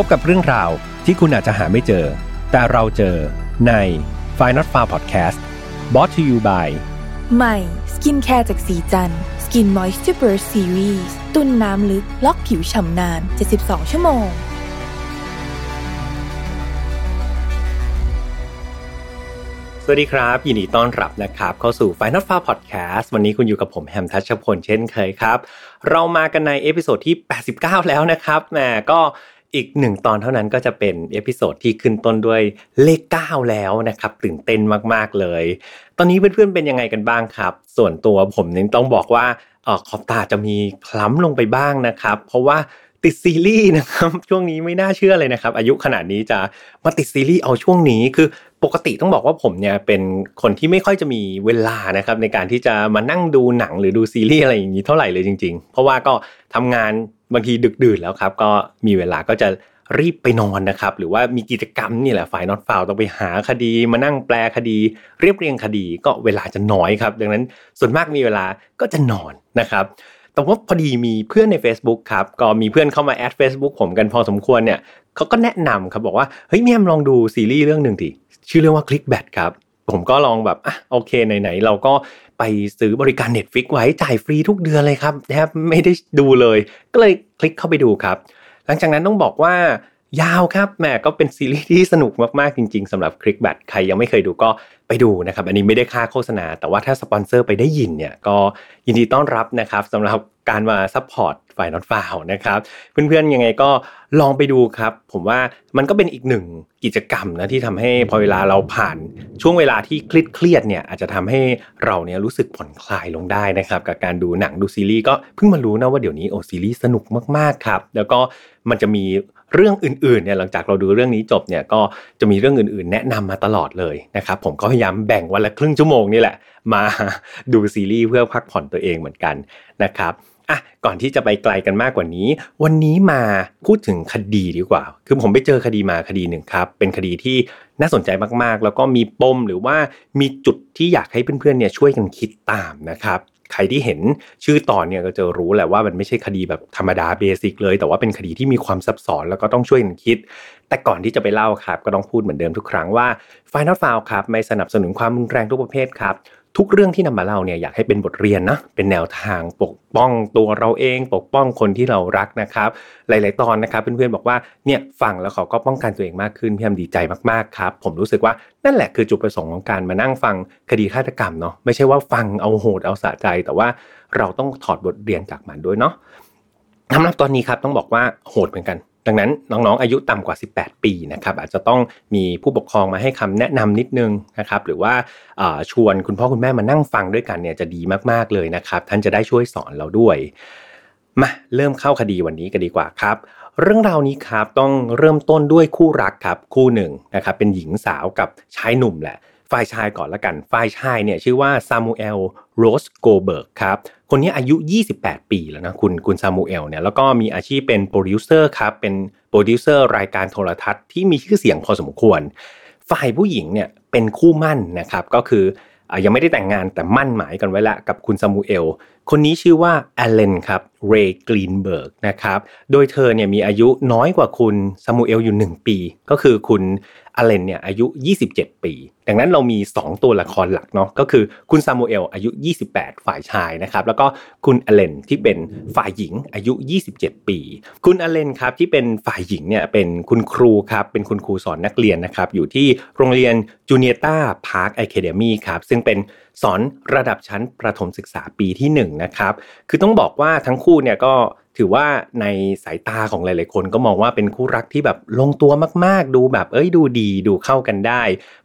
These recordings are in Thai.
พบกับเรื่องราวที่คุณอาจจะหาไม่เจอ แต่เราเจอใน f i n a l f a r Podcast brought to you by ใหม่สกินแคร์จากศรีจันทร์ Skin Moisture Burst Series ตุนน้ำลึก ล็อกผิวฉ่ำนาน 72 ชั่วโมง สวัสดีครับ ยินดีต้อนรับนะครับ เข้าสู่ File Not Found Podcast วันนี้คุณอยู่กับผมแฮมทัชพลเช่นเคยครับ เรามากันใน episode ที่ 89 แล้วนะครับแหมก็ อีกหนึ่งตอนเท่านั้นก็จะเป็น episode ที่ขึ้นต้นด้วยเลข 9 แล้วนะครับ ตื่นเต้นมากๆเลย ตอนนี้เพื่อนๆเป็นยังไงกันบ้างครับ ส่วนตัวผมนี่ต้องบอกว่าออขอบตาจะมีคล้ำลงไปบ้างนะครับ เพราะว่าติดซีรีส์นะครับช่วงนี้ไม่น่าเชื่อเลยนะครับ อายุขนาดนี้จะมาติดซีรีส์เอาช่วงนี้คือปกติต้องบอกว่าผมเนี่ยเป็นคนที่ไม่ค่อยจะมีเวลานะครับในการที่จะมานั่งดูหนังหรือดูซีรีส์อะไรอย่างนี้เท่าไหร่เลยจริง ๆ เพราะว่าก็ทำงาน บางทีดึกดื่นแล้วครับ ก็มีเวลาก็จะรีบไปนอนนะครับ หรือว่ามีกิจกรรมนี่แหละฝ่ายนอตฟาวต้องไปหาคดี มานั่งแปลคดี เรียบเรียงคดีก็เวลาจะน้อยครับ ดังนั้นส่วนมากมีเวลาก็จะนอนนะครับแต่ว่าพอดีมีเพื่อนใน Facebook ครับ ก็มีเพื่อนเข้ามาแอด Facebook ผมกันพอสมควรเนี่ยเขาก็แนะนำครับบอกว่า เฮ้ยเมียมลองดูซีรีส์เรื่องหนึ่งทีชื่อเรื่องว่าคลิกแบทครับ ผมก็ลองแบบอะโอเคไหนๆเราก็ ไปซื้อบริการ Netflix ไว้จ่ายฟรีทุกเดือนเลยครับนะครับไม่ได้ดูเลย ก็เลยคลิกเข้าไปดูครับ หลังจากนั้นต้องบอกว่า ยาวครับแหมก็เป็นซีรีส์ที่สนุกมากๆจริงๆสำหรับ Clickbait ใครยังไม่เคยดูก็ไปดูนะครับ อันนี้ไม่ได้ค่าโฆษณา แต่ว่าถ้าสปอนเซอร์ไปได้ยินเนี่ยก็ยินดีต้อนรับนะครับสำหรับการมา support File Not Found นะครับเพื่อนๆยังไงก็ลองไปดูครับ ผมว่ามันก็เป็นอีกหนึ่งกิจกรรมนะที่ทำให้พอเวลาเราผ่านช่วงเวลาที่เครียดเครียดเนี่ยอาจจะทำให้เราเนี่ยรู้สึกผ่อนคลายลงได้นะครับกับการดูหนังดูซีรีส์ก็เพิ่งมารู้นะว่าเดี๋ยวนี้โอ้ซีรีส์สนุกมากๆครับแล้วก็มันจะมี เรื่องอื่นๆเนี่ยหลังจากเราดูเรื่องนี้จบเนี่ยก็จะมีเรื่องอื่นๆ แนะนำมาตลอดเลยนะครับผมก็พยายามแบ่งวันละครึ่งชั่วโมงนี่แหละ มาดูซีรีส์เพื่อพักผ่อนตัวเองเหมือนกันนะครับอะก่อนที่จะไปไกลกันมากกว่านี้ วันนี้มาพูดถึงคดีดีกว่า คือผมไปเจอคดีมาคดีหนึ่งครับ เป็นคดีที่น่าสนใจมากๆ แล้วก็มีปมหรือว่ามีจุดที่อยากให้เพื่อนๆเนี่ยช่วยกันคิดตามนะครับ ใครที่เห็นชื่อตอนเนี่ยก็จะรู้แหละว่ามันไม่ใช่คดีแบบธรรมดาเบสิกเลย แต่ว่าเป็นคดีที่มีความซับซ้อนแล้วก็ต้องช่วยกันคิด แต่ก่อนที่จะไปเล่าครับ ก็ต้องพูดเหมือนเดิมทุกครั้งว่า Final f i l e ครับไม่สนับสนุนความรุนแรงทุกประเภทครับ ทุกเรื่องที่นำมาเล่าเนี่ยอยากให้เป็นบทเรียนนะเป็นแนวทางปกป้องตัวเราเอง ปกป้องคนที่เรารักนะครับ หลาย ๆ ตอนนะครับเพื่อนๆบอกว่าเนี่ยฟังแล้วเขาก็ป้องกันตัวเองมากขึ้นพี่แอมดีใจมากๆครับผมรู้สึกว่านั่นแหละคือจุดประสงค์ของการมานั่งฟังคดีฆาตกรรมเนาะไม่ใช่ว่าฟังเอาโหดเอาสะใจ แต่ว่าเราต้องถอดบทเรียนจากมันด้วยเนาะสำหรับตอนนี้ครับต้องบอกว่าโหดเหมือนกัน ดังนั้นน้องๆ อายุต่ำกว่า 18 ปีนะครับอาจจะต้องมีผู้ปกครองมาให้คำแนะนำนิดนึงนะครับหรือว่าชวนคุณพ่อคุณแม่มานั่งฟังด้วยกันเนี่ยจะดีมากๆเลยนะครับ ท่านจะได้ช่วยสอนเราด้วยมาเริ่มเข้าคดีวันนี้กันดีกว่าครับ เรื่องราวนี้ครับต้องเริ่มต้นด้วยคู่รักครับคู่หนึ่งนะครับเป็นหญิงสาวกับชายหนุ่มแหละ ฝ่ายชายก่อนละกัน ฝ่ายชายเนี่ยชื่อว่าซามูเอลโกลด์เบิร์กครับ คนนี้อายุ 28 ปีแล้วนะคุณคุณซามูเอลเนี่ยแล้วก็มีอาชีพเป็นโปรดิวเซอร์ครับ เป็นโปรดิวเซอร์รายการโทรทัศน์ที่มีชื่อเสียงพอสมควร ฝ่ายผู้หญิงเนี่ยเป็นคู่หมั้นนะครับ ก็คือยังไม่ได้แต่งงานแต่หมั้นหมายกันไว้ละกับคุณซามูเอล คนนี้ชื่อว่าเอลเลนครับ เรย์กรีนเบิร์กนะครับ โดยเธอเนี่ยมีอายุน้อยกว่าคุณซามูเอลอยู่ 1 ปี ก็คือคุณ อเลนเนี่ยอายุ 27 ปี ดังนั้นเรามี 2 ตัวละครหลักเนาะก็คือคุณซามูเอลอายุ 28 ฝ่ายชายนะครับแล้วก็คุณอเลนที่เป็นฝ่ายหญิงอายุ 27 ปี คุณอเลนครับที่เป็นฝ่ายหญิงเนี่ยเป็นคุณครูครับเป็นคุณครูสอนนักเรียนนะครับอยู่ที่โรงเรียน Juniata Park Academy ครับซึ่งเป็นสอนระดับชั้นประถมศึกษาปีที่ 1นะครับคือต้องบอกว่าทั้งคู่เนี่ยก็ ถือว่าในสายตาของหลายๆคนก็มองว่าเป็นคู่รักที่แบบลงตัวมากๆ ดูแบบเอ้ยดูดีดูเข้ากันได้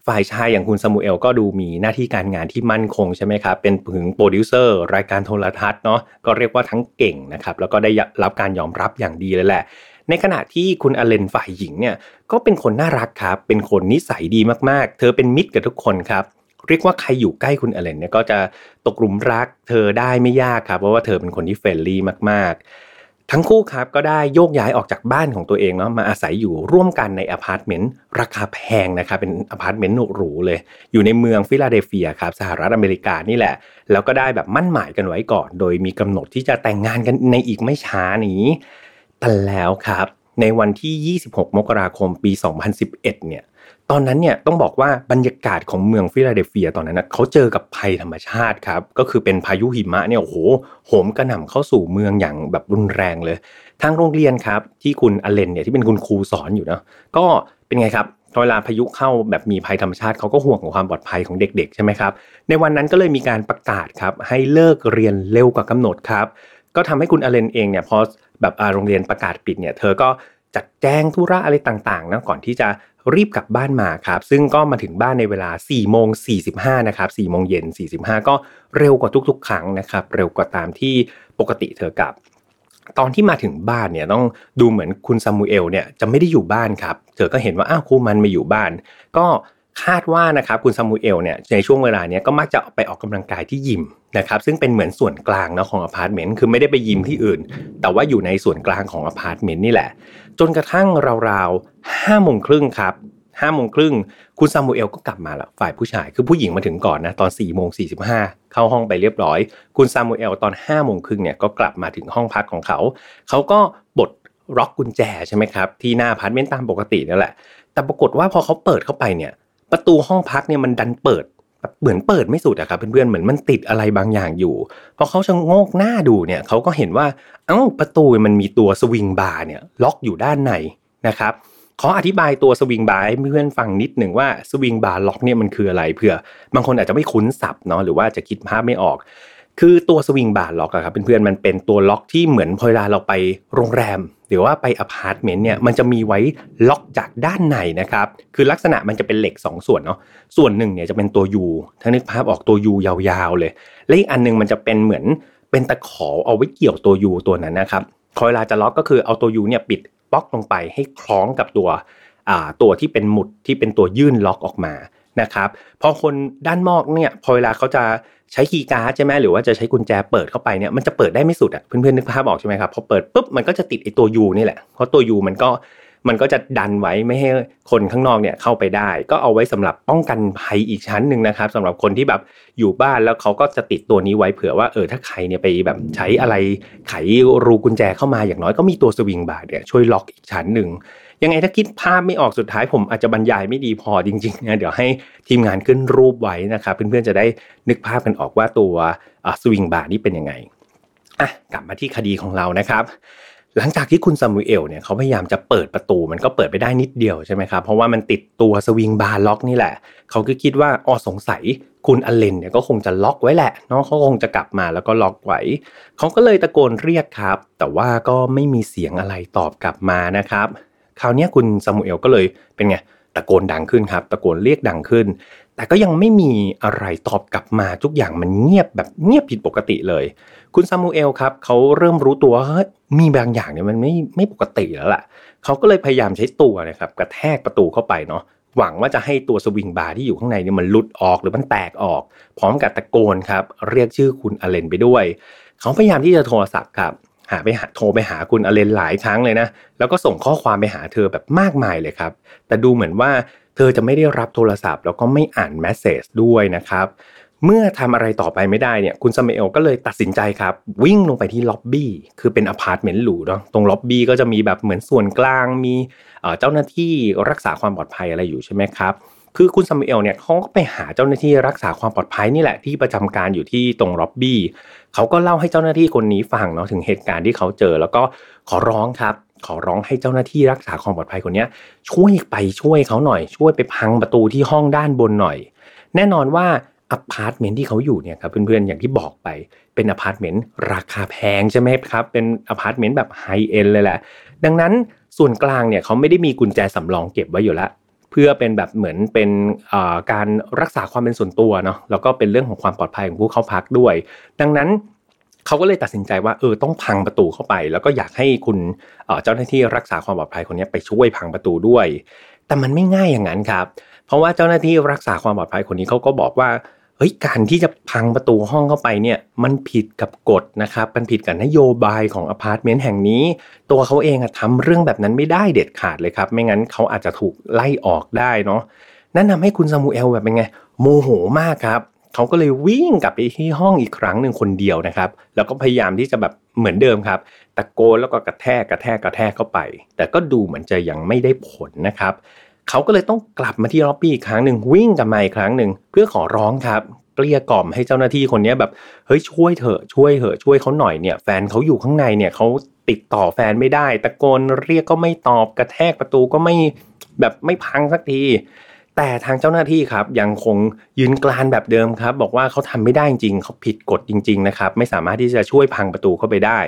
ฝ่ายชายอย่างคุณซามูเอลก็ดูมีหน้าที่การงานที่มั่นคงใช่ไหมครับ เป็นถึงโปรดิวเซอร์รายการโทรทัศน์เนาะก็เรียกว่าทั้งเก่งนะครับแล้วก็ได้รับการยอมรับอย่างดีเลยแหละในขณะที่คุณอเลนฝ่ายหญิงเนี่ยก็เป็นคนน่ารักครับ เป็นคนนิสัยดีมากๆ เธอเป็นมิตรกับทุกคนครับ เรียกว่าใครอยู่ใกล้คุณอเลนเนี่ยก็จะตกหลุมรัก เธอได้ไม่ยากครับเพราะว่าเธอเป็นคนที่ friendly มากๆ ทั้งคู่ครับก็ได้โยกย้ายออกจากบ้านของตัวเองเนาะมาอาศัยอยู่ร่วมกันในอพาร์ตเมนต์ราคาแพงนะครับเป็นอพาร์ตเมนต์หรูเลย อยู่ในเมืองฟิลาเดลเฟียครับสหรัฐอเมริกานี่แหละ แล้วก็ได้แบบหมั้นหมายกันไว้ก่อน โดยมีกำหนดที่จะแต่งงานกันในอีกไม่ช้านี้แต่แล้วครับ ในวันที่ 26 มกราคมปี 2011 เนี่ย ตอนนั้นเนี่ยต้องบอกว่าบรรยากาศของเมืองฟิลาเดลเฟียตอนนั้นนะเขาเจอกับภัยธรรมชาติครับ ก็คือเป็นพายุหิมะเนี่ยโอ้โหโหมกระหน่ำเข้าสู่เมืองอย่างแบบรุนแรงเลยทางโรงเรียนครับที่คุณอเลนเนี่ยที่เป็นคุณครูสอนอยู่นะก็เป็นไงครับเวลาพายุเข้าแบบมีภัยธรรมชาติเขาก็ห่วงของความปลอดภัยของเด็กๆใช่ไหมครับในวันนั้นก็เลยมีการประกาศครับให้เลิกเรียนเร็วกว่ากำหนดครับก็ทำให้คุณอเลนเองเนี่ยพอแบบโรงเรียนประกาศปิดเนี่ยเธอก็จัดแจงธุระอะไรต่างๆนะก่อนที่จะ รีบกลับบ้านมาครับ ซึ่งก็มาถึงบ้านในเวลา4โมง45นะครับ4โมงเย็น 45 ก็เร็วกว่าทุกๆ ครั้งนะครับ เร็วกว่าตามที่ปกติเธอกลับ ตอนที่มาถึงบ้านเนี่ยต้องดูเหมือนคุณซามูเอลเนี่ยจะไม่ได้อยู่บ้านครับ เธอก็เห็นว่าอ้าวครูมันมาอยู่บ้าน ก็ คาดว่านะครับคุณซามูเอลเนี่ยในช่วงเวลาเนี้ยก็มักจะไปออกกำลังกายที่ยิมนะครับซึ่งเป็นเหมือนส่วนกลางนะของอพาร์ตเมนต์คือไม่ได้ไปยิมที่อื่น แต่ว่าอยู่ในส่วนกลางของอพาร์ตเมนต์นี่แหละ จนกระทั่งราวๆห้าโมงครึ่งครับห้าโมงครึ่งคุณซามูเอลก็กลับมาแล้วฝ่ายผู้ชายคือผู้หญิงมาถึงก่อนนะตอน4โมงสี่เข้าห้องไปเรียบร้อย คุณซามูเอลตอน5้าโมงครึ่งเนี่ยก็กลับมาถึงห้องพักของเขา เขาก็ปลดล็อกกุญแจใช่ไหมครับที่หน้าอพาร์ตเมนต์ตามปกตินั่นแหละ แต่ปรากฏว่าพอเขาเปิดเข้าไปเนี่ย ประตูห้องพักเนี่ยมันดันเปิดเหมือนเปิดไม่สุดอะครับเพื่อนๆเหมือนมันติดอะไรบางอย่างอยู่พอเขาชะโงกหน้าดูเนี่ยเขาก็เห็นว่าเอ้าประตูมันมีตัว swing bar เนี่ยล็อกอยู่ด้านในนะครับขออธิบายตัว swing bar ให้เพื่อนฟังนิดหนึ่งว่า swing bar lock เนี่ยมันคืออะไรเผื่อบางคนอาจจะไม่คุ้นศัพท์เนาะหรือว่าจะคิดภาพไม่ออก คือตัว swing bar lock อะครับเพื่อนๆมันเป็นตัวล็อกที่เหมือนพอเวลาเราไปโรงแรม หรือว่าไปอพาร์ตเมนต์เนี่ยมันจะมีไว้ล็อกจากด้านในนะครับ คือลักษณะมันจะเป็นเหล็ก 2 ส่วนเนาะส่วนหนึ่งเนี่ยจะเป็นตัว U ถ้านึกภาพออกตัว U ยาวๆเลย และอีกอันนึงมันจะเป็นเหมือนเป็นตะขอเอาไว้เกี่ยวตัว U ตัวนั้นนะครับพอเวลาจะล็อกก็คือเอาตัว U เนี่ยปิดบล็อกลงไปให้คล้องกับตัวตัวที่เป็นหมุดที่เป็นตัวยื่นล็อกออกมานะครับพอคนด้านนอกเนี่ยพอเวลาเขาจะ ใช้คีย์การ์ดใช่ไหมหรือว่าจะใช้กุญแจเปิดเข้าไปเนี่ยมันจะเปิดได้ไม่สุดอะเพื่อนๆนึกภาพออกใช่ไหมครับพอเปิดปุ๊บมันก็จะติดไอ้ตัว U นี่แหละเพราะตัว U มันก็มันก็จะดันไว้ไม่ให้คนข้างนอกเนี่ยเข้าไปได้ ก็เอาไว้สำหรับป้องกันภัยอีกชั้นหนึ่งนะครับสำหรับคนที่แบบอยู่บ้านแล้วเขาก็จะติดตัวนี้ไว้เผื่อว่าเออถ้าใครเนี่ยไปแบบใช้อะไรไขรูกุญแจเข้ามาอย่างน้อยก็มีตัวสวิงบาร์เนี่ยช่วยล็อกอีกชั้นหนึ่ง ยังไงถ้าคิดภาพไม่ออกสุดท้ายผมอาจจะบรรยายไม่ดีพอจริงๆนะเดี๋ยวให้ทีมงานขึ้นรูปไว้นะครับเพื่อนๆจะได้นึกภาพกันออกว่าตัวสวิงบาร์นี่เป็นยังไงอะกลับมาที่คดีของเรานะครับหลังจากที่คุณซามูเอลเนี่ยเขาพยายามจะเปิดประตูมันก็เปิดไปได้นิดเดียวใช่ไหมครับเพราะว่ามันติดตัว swing bar lock นี่แหละ เขาก็คิดว่าอ๋อสงสัยคุณอเลนเนี่ยก็คงจะล็อกไว้แหละเนาะเขาคงจะกลับมาแล้วก็ล็อกไว้เขาก็เลยตะโกนเรียกครับ แต่ว่าก็ไม่มีเสียงอะไรตอบกลับมานะครับ คราวนี้คุณซามูเอลก็เลยเป็นไงตะโกนดังขึ้นครับตะโกนเรียกดังขึ้น แต่ก็ยังไม่มีอะไรตอบกลับมาทุกอย่างมันเงียบแบบเงียบผิดปกติเลย คุณซามูเอลครับเขาเริ่มรู้ตัวว่ามีบางอย่างเนี่ยมันไม่ไม่ปกติแล้วล่ะเขาก็เลยพยายามใช้ตัวนะครับกระแทกประตูเข้าไปเนาะหวังว่าจะให้ตัวสวิงบาร์ที่อยู่ข้างในเนี่ยมันหลุดออกหรือมันแตกออก พร้อมกับตะโกนครับเรียกชื่อคุณอเลนไปด้วย เขาพยายามที่จะโทรศัพท์ครับ หาไปหาโทรไปหาคุณอเลนหลายครั้งเลยนะ แล้วก็ส่งข้อความไปหาเธอแบบมากมายเลยครับ แต่ดูเหมือนว่าเธอจะไม่ได้รับโทรศัพท์ แล้วก็ไม่อ่าน message ด้วยนะครับ เมื่อทำอะไรต่อไปไม่ได้เนี่ยคุณซามูเอลก็เลยตัดสินใจครับ วิ่งลงไปที่ล็อบบี้คือเป็นอพาร์ตเมนต์หรูเนาะตรงล็อบบี้ก็จะมีแบบเหมือนส่วนกลางมีเจ้าหน้าที่รักษาความปลอดภัยอะไรอยู่ใช่ไหมครับคือคุณซามูเอลเนี่ยเขาก็ไปหาเจ้าหน้าที่รักษาความปลอดภัยนี่แหละที่ประจำการอยู่ที่ตรงล็อบบี้ เขาก็เล่าให้เจ้าหน้าที่คนนี้ฟังเนาะถึงเหตุการณ์ที่เขาเจอ แล้วก็ขอร้องครับขอร้องให้เจ้าหน้าที่รักษาความปลอดภัยคนนี้ช่วยไปช่วยเขาหน่อย ช่วยไปพังประตูที่ห้องด้านบนหน่อย แน่นอนว่าอพาร์ตเมนต์ที่เขาอยู่เนี่ยครับเพื่อนๆอย่างที่บอกไปเป็นอพาร์ตเมนต์ราคาแพงใช่ไหมครับเป็นอพาร์ตเมนต์แบบ high-end เลยแหละดังนั้นส่วนกลางเนี่ยเขาไม่ได้มีกุญแจสำรองเก็บไว้อยู่แล้ว เพื่อเป็นแบบเหมือนเป็นการรักษาความเป็นส่วนตัวเนาะแล้วก็เป็นเรื่องของความปลอดภัยของผู้เข้าพักด้วย ดังนั้นเขาก็เลยตัดสินใจว่าเออต้องพังประตูเข้าไป แล้วก็อยากให้คุณเจ้าหน้าที่รักษาความปลอดภัยคนนี้ไปช่วยพังประตูด้วย แต่มันไม่ง่ายอย่างนั้นครับ เพราะว่าเจ้าหน้าที่รักษาความปลอดภัยคนนี้เขาก็บอกว่า เฮ้ยการที่จะพังประตูห้องเข้าไปเนี่ยมันผิดกับกฎนะครับมันผิดกับนโยบายของอพาร์ตเมนต์แห่งนี้ ตัวเขาเองอะทำเรื่องแบบนั้นไม่ได้เด็ดขาดเลยครับ ไม่งั้นเขาอาจจะถูกไล่ออกได้เนาะนั่นทำให้คุณซามูเอลแบบเป็นไงโมโหมากครับเขาก็เลยวิ่งกลับไปที่ห้องอีกครั้งหนึ่งคนเดียวนะครับ แล้วก็พยายามที่จะแบบเหมือนเดิมครับ ตะโกนแล้วก็กระแทกกระแทกกระแทกเข้าไป แต่ก็ดูเหมือนจะยังไม่ได้ผลนะครับ เขาก็เลยต้องกลับมาที่ล็อบบี้อีกครั้งหนึ่งวิ่งกลับมาอีกครั้งหนึ่งเพื่อขอร้องครับเกลี้ยกล่อมให้เจ้าหน้าที่คนนี้แบบเฮ้ยช่วยเถอะช่วยเถอะช่วยเขาหน่อยเนี่ยแฟนเขาอยู่ข้างในเนี่ยเขาติดต่อแฟนไม่ได้ ตะโกนเรียกก็ไม่ตอบกระแทกประตูก็ไม่แบบไม่พังสักที แต่ทางเจ้าหน้าที่ครับยังคงยืนกลานแบบเดิมครับ บอกว่าเขาทำไม่ได้จริงเขาผิดกฎจริง ๆ นะครับ ไม่สามารถที่จะช่วยพังประตูเข้าไปได้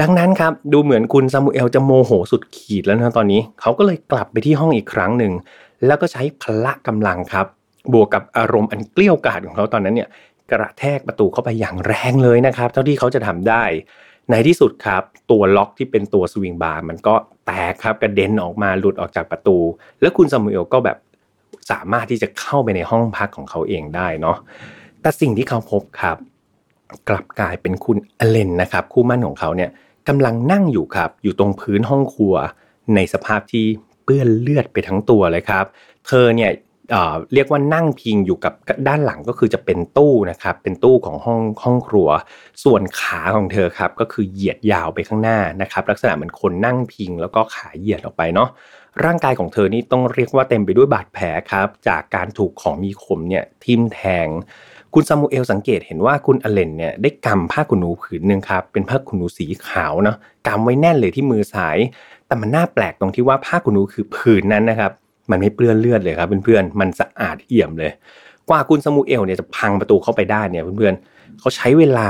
ดังนั้นครับดูเหมือนคุณซามูเอลจะโมโหสุดขีดแล้วนะตอนนี้ เขาก็เลยกลับไปที่ห้องอีกครั้งหนึ่ง แล้วก็ใช้พละกำลังครับ บวกกับอารมณ์อันเกลี้ยกล่อมของเขาตอนนั้นเนี่ยกระแทกประตูเข้าไปอย่างแรงเลยนะครับ เท่าที่เขาจะทำได้ ในที่สุดครับ ตัวล็อกที่เป็นตัวสวิงบาร์มันก็แตกครับกระเด็นออกมาหลุดออกจากประตู แล้วคุณซามูเอลก็แบบสามารถที่จะเข้าไปในห้องพักของเขาเองได้เนาะแต่สิ่งที่เขาพบครับ กลับกลายเป็นคุณอเลนนะครับ คู่มั่นของเขาเนี่ย กำลังนั่งอยู่ครับ อยู่ตรงพื้นห้องครัว ในสภาพที่เปื้อนเลือดไปทั้งตัวเลยครับ เธอเนี่ยเรียกว่านั่งพิงอยู่กับด้านหลังก็คือจะเป็นตู้นะครับ เป็นตู้ของห้องห้องครัว ส่วนขาของเธอครับก็คือเหยียดยาวไปข้างหน้านะครับ ลักษณะเหมือนคนนั่งพิงแล้วก็ขาเหยียดออกไปเนาะร่างกายของเธอนี่ต้องเรียกว่าเต็มไปด้วยบาดแผลครับ จากการถูกของมีคมเนี่ยทิ่มแทง คุณซามูเอลสังเกตเห็นว่าคุณอเลนเนี่ยได้กำผ้าขนหนูผืนหนึ่งครับเป็นผ้าขนหนูสีขาวเนาะกำไว้แน่นเลยที่มือซ้าย แต่มันน่าแปลกตรงที่ว่าผ้าขนหนูคือผืนนั้นนะครับมันไม่เปื้อนเลือดเลยครับเพื่อนๆมันสะอาดเอี่ยมเลย กว่าคุณสมูเอลเนี่ยจะพังประตูเข้าไปได้เนี่ยเพื่อนๆเขาใช้เวลา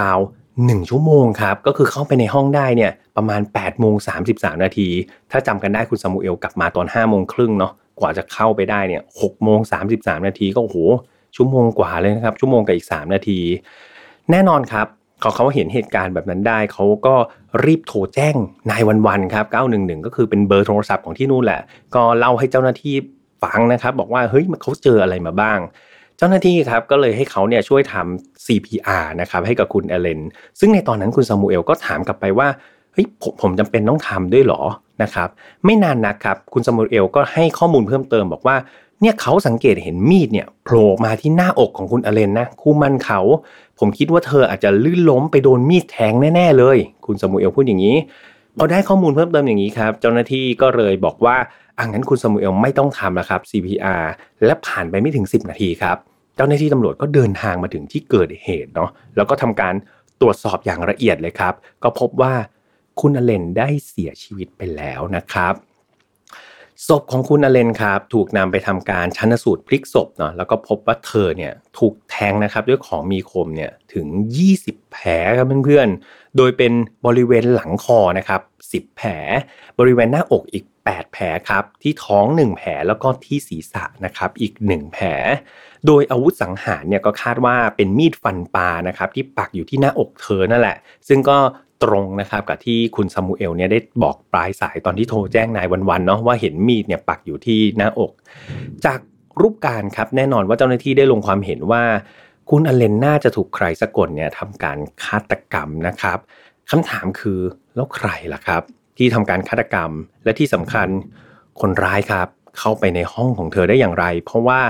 ราวๆหนึ่งชั่วโมงครับ ก็คือเข้าไปในห้องได้เนี่ยประมาณ8ปดโมงสานาที ถ้าจำกันได้คุณสมูเอลกลับมาตอน5้าโมงครึ่งเนาะกว่าจะเข้าไปได้เนี่ยหกโมงสานาทีก็โห ชั่วโมงกว่าเลยนะครับชั่วโมงกับอีก 3 นาที แน่นอนครับเขาเขาเห็นเหตุการณ์แบบนั้นได้ เขาก็รีบโทรแจ้งนายวันวันครับ 911 ก็คือเป็นเบอร์โทรศัพท์ของที่นู่นแหละ ก็เล่าให้เจ้าหน้าที่ฟังนะครับ บอกว่าเฮ้ยเขาเจออะไรมาบ้าง เจ้าหน้าที่ครับก็เลยให้เขาเนี่ยช่วยทำ CPR นะครับให้กับคุณเอเลนซึ่งในตอนนั้นคุณซามูเอลก็ถามกลับไปว่าเฮ้ยผมผมจำเป็นต้องทำด้วยหรอนะครับ ไม่นานนะครับคุณซามูเอลก็ให้ข้อมูลเพิ่มเติมบอกว่า เนี่ยเขาสังเกตเห็นมีดเนี่ยโผล่มาที่หน้าอกของคุณอเลนนะคู่มันเขา ผมคิดว่าเธออาจจะลื่นล้มไปโดนมีดแทงแน่ ๆ เลย คุณสมุเอลพูดอย่างนี้พอได้ข้อมูลเพิ่มเติมอย่างนี้ครับเจ้าหน้าที่ก็เลยบอกว่าอังนั้นคุณสมุเอลไม่ต้องทำแล้วครับ CPR และผ่านไปไม่ถึง 10 นาทีครับ เจ้าหน้าที่ตำรวจก็เดินทางมาถึงที่เกิดเหตุเนาะแล้วก็ทำการตรวจสอบอย่างละเอียดเลยครับ ก็พบว่าคุณอเลนได้เสียชีวิตไปแล้วนะครับ ศพของคุณอเลนครับ ถูกนำไปทำการชันสูตรพลิกศพเนาะแล้วก็พบว่าเธอเนี่ยถูกแทงนะครับด้วยของมีคมเนี่ยถึง 20 แผลครับเพื่อนๆ โดยเป็นบริเวณหลังคอนะครับ 10 แผล บริเวณหน้าอกอีก 8 แผลครับ ที่ท้อง 1 แผลแล้วก็ที่ศีรษะนะครับอีก 1 แผล โดยอาวุธสังหารเนี่ยก็คาดว่าเป็นมีดฟันปลานะครับที่ปักอยู่ที่หน้าอกเธอนั่นแหละ ซึ่งก็ ตรงนะครับกับที่คุณซามูเอลเนี่ยได้บอกปลายสายตอนที่โทรแจ้งนายวันๆเนาะว่าเห็นมีดเนี่ยปักอยู่ที่หน้าอก จากรูปการครับแน่นอนว่าเจ้าหน้าที่ได้ลงความเห็นว่า คุณอเลนน่าจะถูกใครสักคนเนี่ยทำการฆาตกรรมนะครับคำถามคือแล้วใครล่ะครับ ที่ทำการฆาตกรรมและที่สำคัญคนร้ายครับ เข้าไปในห้องของเธอได้อย่างไร เพราะว่า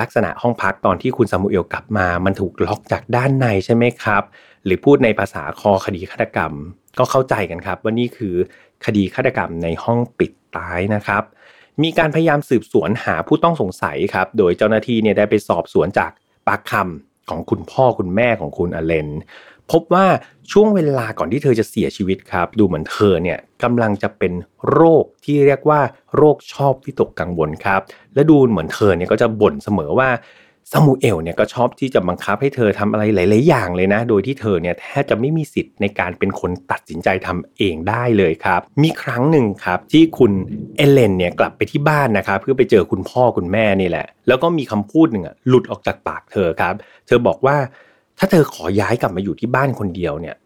ลักษณะห้องพักตอนที่คุณซามูเอลกลับมา มันถูกล็อกจากด้านในใช่ไหมครับ หรือพูดในภาษาคอคดีฆาตกรรม ก็เข้าใจกันครับว่านี่คือคดีฆาตกรรมในห้องปิดตายนะครับ มีการพยายามสืบสวนหาผู้ต้องสงสัยครับ โดยเจ้าหน้าที่เนี่ยได้ไปสอบสวนจากปากคำของคุณพ่อคุณแม่ของคุณอเลน พบว่าช่วงเวลาก่อนที่เธอจะเสียชีวิตครับ ดูเหมือนเธอเนี่ยกำลังจะเป็นโรคที่เรียกว่าโรคชอบที่ตกกังวลครับ และดูเหมือนเธอเนี่ยก็จะบ่นเสมอว่า ซามูเอลเนี่ยก็ชอบที่จะบังคับให้เธอทำอะไรหลาย ๆ อย่างเลยนะ โดยที่เธอเนี่ยแทบจะไม่มีสิทธิ์ในการเป็นคนตัดสินใจทำเองได้เลยครับ มีครั้งหนึ่งครับที่คุณเอเลนเนี่ยกลับไปที่บ้านนะครับเพื่อไปเจอคุณพ่อคุณแม่นี่แหละ แล้วก็มีคำพูดหนึ่งอะหลุดออกจากปากเธอครับ เธอบอกว่าถ้าเธอขอย้ายกลับมาอยู่ที่บ้านคนเดียวเนี่ย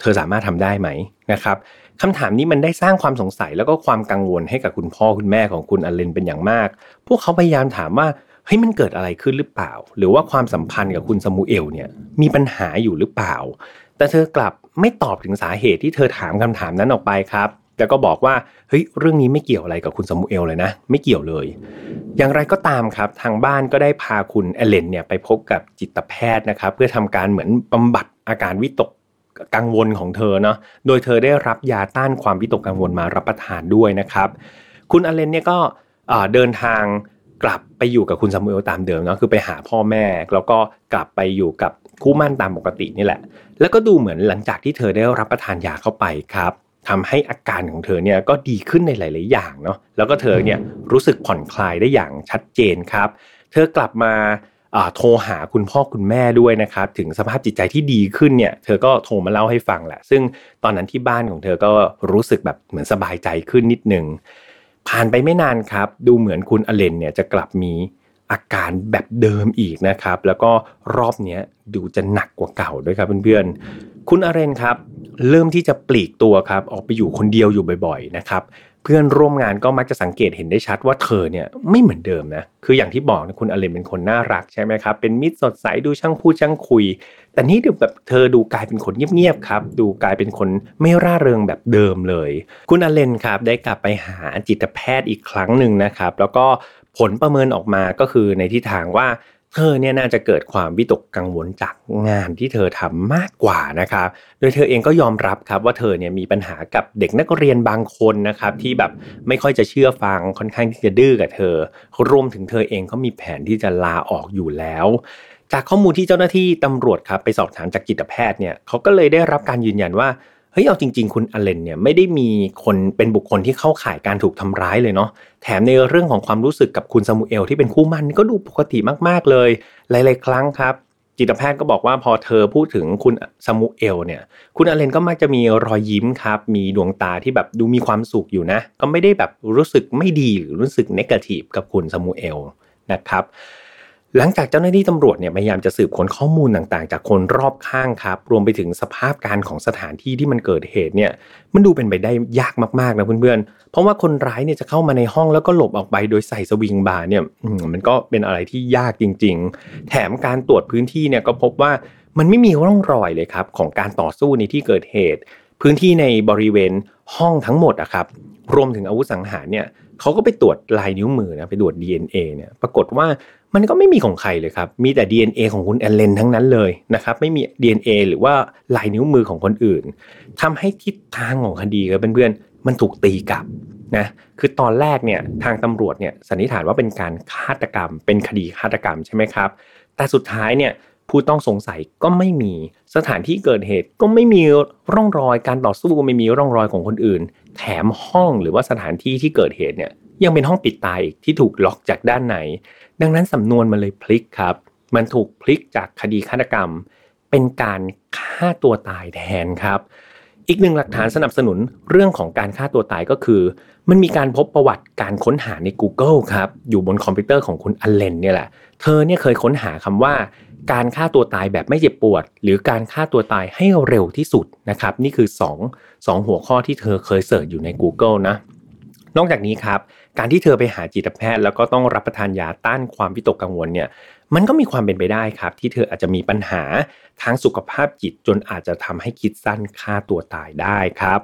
เธอสามารถทำได้ไหมนะครับคำถามนี้มันได้สร้างความสงสัยแล้วก็ความกังวลให้กับคุณพ่อคุณแม่ของคุณอเลนเป็นอย่างมาก พวกเขาพยายามถามว่า เฮ้ยมันเกิดอะไรขึ้นหรือเปล่า หรือว่าความสัมพันธ์กับคุณสมูเอลเนี่ยมีปัญหาอยู่หรือเปล่า แต่เธอกลับไม่ตอบถึงสาเหตุที่เธอถามคำถามนั้นออกไปครับแล้วก็บอกว่าเฮ้ยเรื่องนี้ไม่เกี่ยวอะไรกับคุณซามูเอลเลยนะ ไม่เกี่ยวเลย อย่างไรก็ตามครับ ทางบ้านก็ได้พาคุณเอเลนเนี่ยไปพบกับจิตแพทย์นะครับ เพื่อทำการเหมือนบำบัดอาการวิตกกังวลของเธอเนาะโดยเธอได้รับยาต้านความวิตกกังวลมารับประทานด้วยนะครับ คุณอเลนเนี่ยก็เดินทาง กลับไปอยู่กับคุณซามูเอลตามเดิมเนาะคือไปหาพ่อแม่ แล้วก็กลับไปอยู่กับคู่มั่นตามปกตินี่แหละ แล้วก็ดูเหมือนหลังจากที่เธอได้รับประทานยาเข้าไปครับทำให้อาการของเธอเนี่ยก็ดีขึ้นในหลาย ๆ อย่างเนาะแล้วก็เธอเนี่ยรู้สึกผ่อนคลายได้อย่างชัดเจนครับ เธอกลับมาโทรหาคุณพ่อคุณแม่ด้วยนะครับถึงสภาพจิตใจที่ดีขึ้นเนี่ยเธอก็โทรมาเล่าให้ฟังแหละ ซึ่งตอนนั้นที่บ้านของเธอก็รู้สึกแบบเหมือนสบายใจขึ้นนิดนึง ผ่านไปไม่นานครับ ดูเหมือนคุณอเลนเนี่ยจะกลับมีอาการแบบเดิมอีกนะครับ แล้วก็รอบนี้ดูจะหนักกว่าเก่าด้วยครับเพื่อนๆ คุณอเลนครับ เริ่มที่จะปลีกตัวครับ ออกไปอยู่คนเดียวอยู่บ่อยๆนะครับ เพื่อนร่วมงานก็มักจะสังเกตเห็นได้ชัดว่าเธอเนี่ยไม่เหมือนเดิมนะ คืออย่างที่บอกนะคุณอเลนเป็นคนน่ารักใช่ไหมครับ เป็นมิตรสดใสดูช่างพูดช่างคุย แต่นี่ดูแบบเธอดูกลายเป็นคนเงียบๆครับ ดูกลายเป็นคนไม่ร่าเริงแบบเดิมเลย คุณอเลนครับได้กลับไปหาจิตแพทย์อีกครั้งหนึ่งนะครับ แล้วก็ผลประเมินออกมาก็คือในทิศทางว่าเธอเนี่ยน่าจะเกิดความวิตกกังวลจากงานที่เธอทำมากกว่านะครับ โดยเธอเองก็ยอมรับครับว่าเธอเนี่ยมีปัญหากับเด็กนักเรียนบางคนนะครับที่แบบไม่ค่อยจะเชื่อฟังค่อนข้างที่จะดื้อกับเธอ รวมถึงเธอเองก็มีแผนที่จะลาออกอยู่แล้ว จากข้อมูลที่เจ้าหน้าที่ตำรวจครับไปสอบถามจากจิตแพทย์เนี่ยเขาก็เลยได้รับการยืนยันว่าเฮ้ยเอาจริง ๆ คุณอเลนเนี่ยไม่ได้มีคนเป็นบุคคลที่เข้าข่ายการถูกทำร้ายเลยเนาะแถมในเรื่องของความรู้สึกกับคุณซามูเอลที่เป็นคู่มั่นก็ดูปกติมากๆเลย หลาย ๆ ครั้งครับ จิตแพทย์ก็บอกว่าพอเธอพูดถึงคุณซามูเอลเนี่ย คุณอเลนก็มักจะมีรอยยิ้มครับ มีดวงตาที่แบบดูมีความสุขอยู่นะ ก็ไม่ได้แบบรู้สึกไม่ดีหรือรู้สึกเนกาทีฟกับคุณซามูเอลนะครับ หลังจากเจ้าหน้าที่ตำรวจเนี่ยพยายามจะสืบค้นข้อมูลต่างๆ จากคนรอบข้างครับ รวมไปถึงสภาพการของสถานที่ที่มันเกิดเหตุเนี่ยมันดูเป็นไปได้ยากมากๆนะเพื่อนๆ เพราะว่าคนร้ายเนี่ยจะเข้ามาในห้องแล้วก็หลบออกไปโดยใส่สวิงบาร์เนี่ยมันก็เป็นอะไรที่ยากจริง ๆ แถมการตรวจพื้นที่เนี่ยก็พบว่ามันไม่มีร่องรอยเลยครับของการต่อสู้ในที่เกิดเหตุ พื้นที่ในบริเวณห้องทั้งหมดอะครับรวมถึงอาวุธสังหารเนี่ยเขาก็ไปตรวจลายนิ้วมือนะไปตรวจ DNA เนี่ยปรากฏว่า มันก็ไม่มีของใครเลยครับ มีแต่ DNA ของคุณแอนเลนทั้งนั้นเลยนะครับ ไม่มี DNA หรือว่าลายนิ้วมือของคนอื่นทำให้ทิศทางของคดีกับเพื่อนๆ มันถูกตีกลับนะ คือตอนแรกเนี่ยทางตำรวจเนี่ยสันนิษฐานว่าเป็นการฆาตกรรม เป็นคดีฆาตกรรมใช่ไหมครับ แต่สุดท้ายเนี่ยผู้ต้องสงสัยก็ไม่มี สถานที่เกิดเหตุก็ไม่มีร่องรอยการต่อสู้ไม่มีร่องรอยของคนอื่น แถมห้องหรือว่าสถานที่ที่เกิดเหตุเนี่ย ยังเป็นห้องปิดตายอีกที่ถูกล็อกจากด้านในดังนั้นสำนวนมันเลยพลิกครับ มันถูกพลิกจากคดีฆาตกรรม เป็นการฆ่าตัวตายแทนครับ อีกหนึ่งหลักฐานสนับสนุนเรื่องของการฆ่าตัวตายก็คือ มันมีการพบประวัติการค้นหาใน Google ครับอยู่บนคอมพิวเตอร์ของคุณอเลนเนี่ยแหละ เธอเนี่ยเคยค้นหาคำว่าการฆ่าตัวตายแบบไม่เจ็บปวด หรือการฆ่าตัวตายให้เร็วที่สุดนะครับ นี่คือ 2 2 หัวข้อที่เธอเคย search อยู่ใน Google นะ นอกจากนี้ครับการที่เธอไปหาจิตแพทย์ แล้วก็ต้องรับประทานยาต้านความวิตกกังวลเนี่ยมันก็มีความเป็นไปได้ครับ ที่เธออาจจะมีปัญหาทางสุขภาพจิตจนอาจจะทำให้คิดสั้นฆ่าตัวตายได้ครับ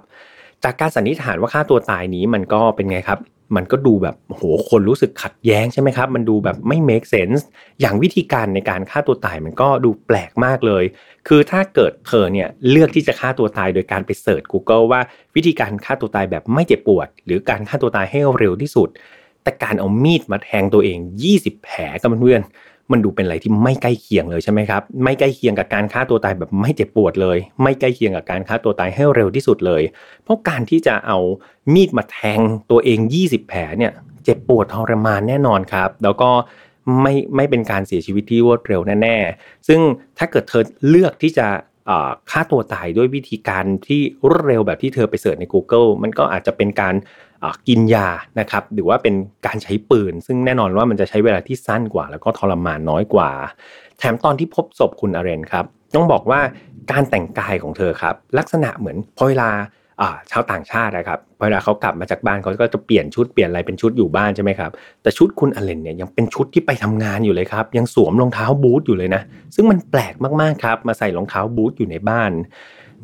จากการสันนิษฐานว่าฆ่าตัวตายนี้มันก็เป็นไงครับ มันก็ดูแบบโหคนรู้สึกขัดแย้งใช่ไหมครับ มันดูแบบไม่ make sense อย่างวิธีการในการฆ่าตัวตายมันก็ดูแปลกมากเลย คือถ้าเกิดเธอเนี่ยเลือกที่จะฆ่าตัวตายโดยการไปเสิร์ช Google ว่าวิธีการฆ่าตัวตายแบบไม่เจ็บปวด หรือการฆ่าตัวตายให้เร็วที่สุด แต่การเอามีดมาแทงตัวเอง 20 แผลกับเพื่อน มันดูเป็นอะไรที่ไม่ใกล้เคียงเลยใช่ไหมครับ ไม่ใกล้เคียงกับการฆ่าตัวตายแบบไม่เจ็บปวดเลย ไม่ใกล้เคียงกับการฆ่าตัวตายให้เร็วที่สุดเลย เพราะการที่จะเอามีดมาแทงตัวเอง 20 แผลเนี่ยเจ็บปวดทรมานแน่นอนครับ แล้วก็ไม่ไม่เป็นการเสียชีวิตที่รวดเร็วแน่ๆ ซึ่งถ้าเกิดเธอเลือกที่จะฆ่าตัวตายด้วยวิธีการที่รวดเร็วแบบที่เธอไปเสิร์ชใน Google มันก็อาจจะเป็นการ กินยานะครับหรือว่าเป็นการใช้ปืน ซึ่งแน่นอนว่ามันจะใช้เวลาที่สั้นกว่า แล้วก็ทรมานน้อยกว่า แถมตอนที่พบศพคุณอเรนครับต้องบอกว่าการแต่งกายของเธอครับ ลักษณะเหมือนพอเวลาชาวต่างชาตินะครับเวลาเขากลับมาจากบ้านเขาก็จะเปลี่ยนชุดเปลี่ยนอะไรเป็นชุดอยู่บ้านใช่ไหมครับแต่ชุดคุณอเลนเนี่ยยังเป็นชุดที่ไปทำงานอยู่เลยครับ ยังสวมรองเท้าบูทอยู่เลยนะ ซึ่งมันแปลกมากๆครับ มาใส่รองเท้าบูทอยู่ในบ้าน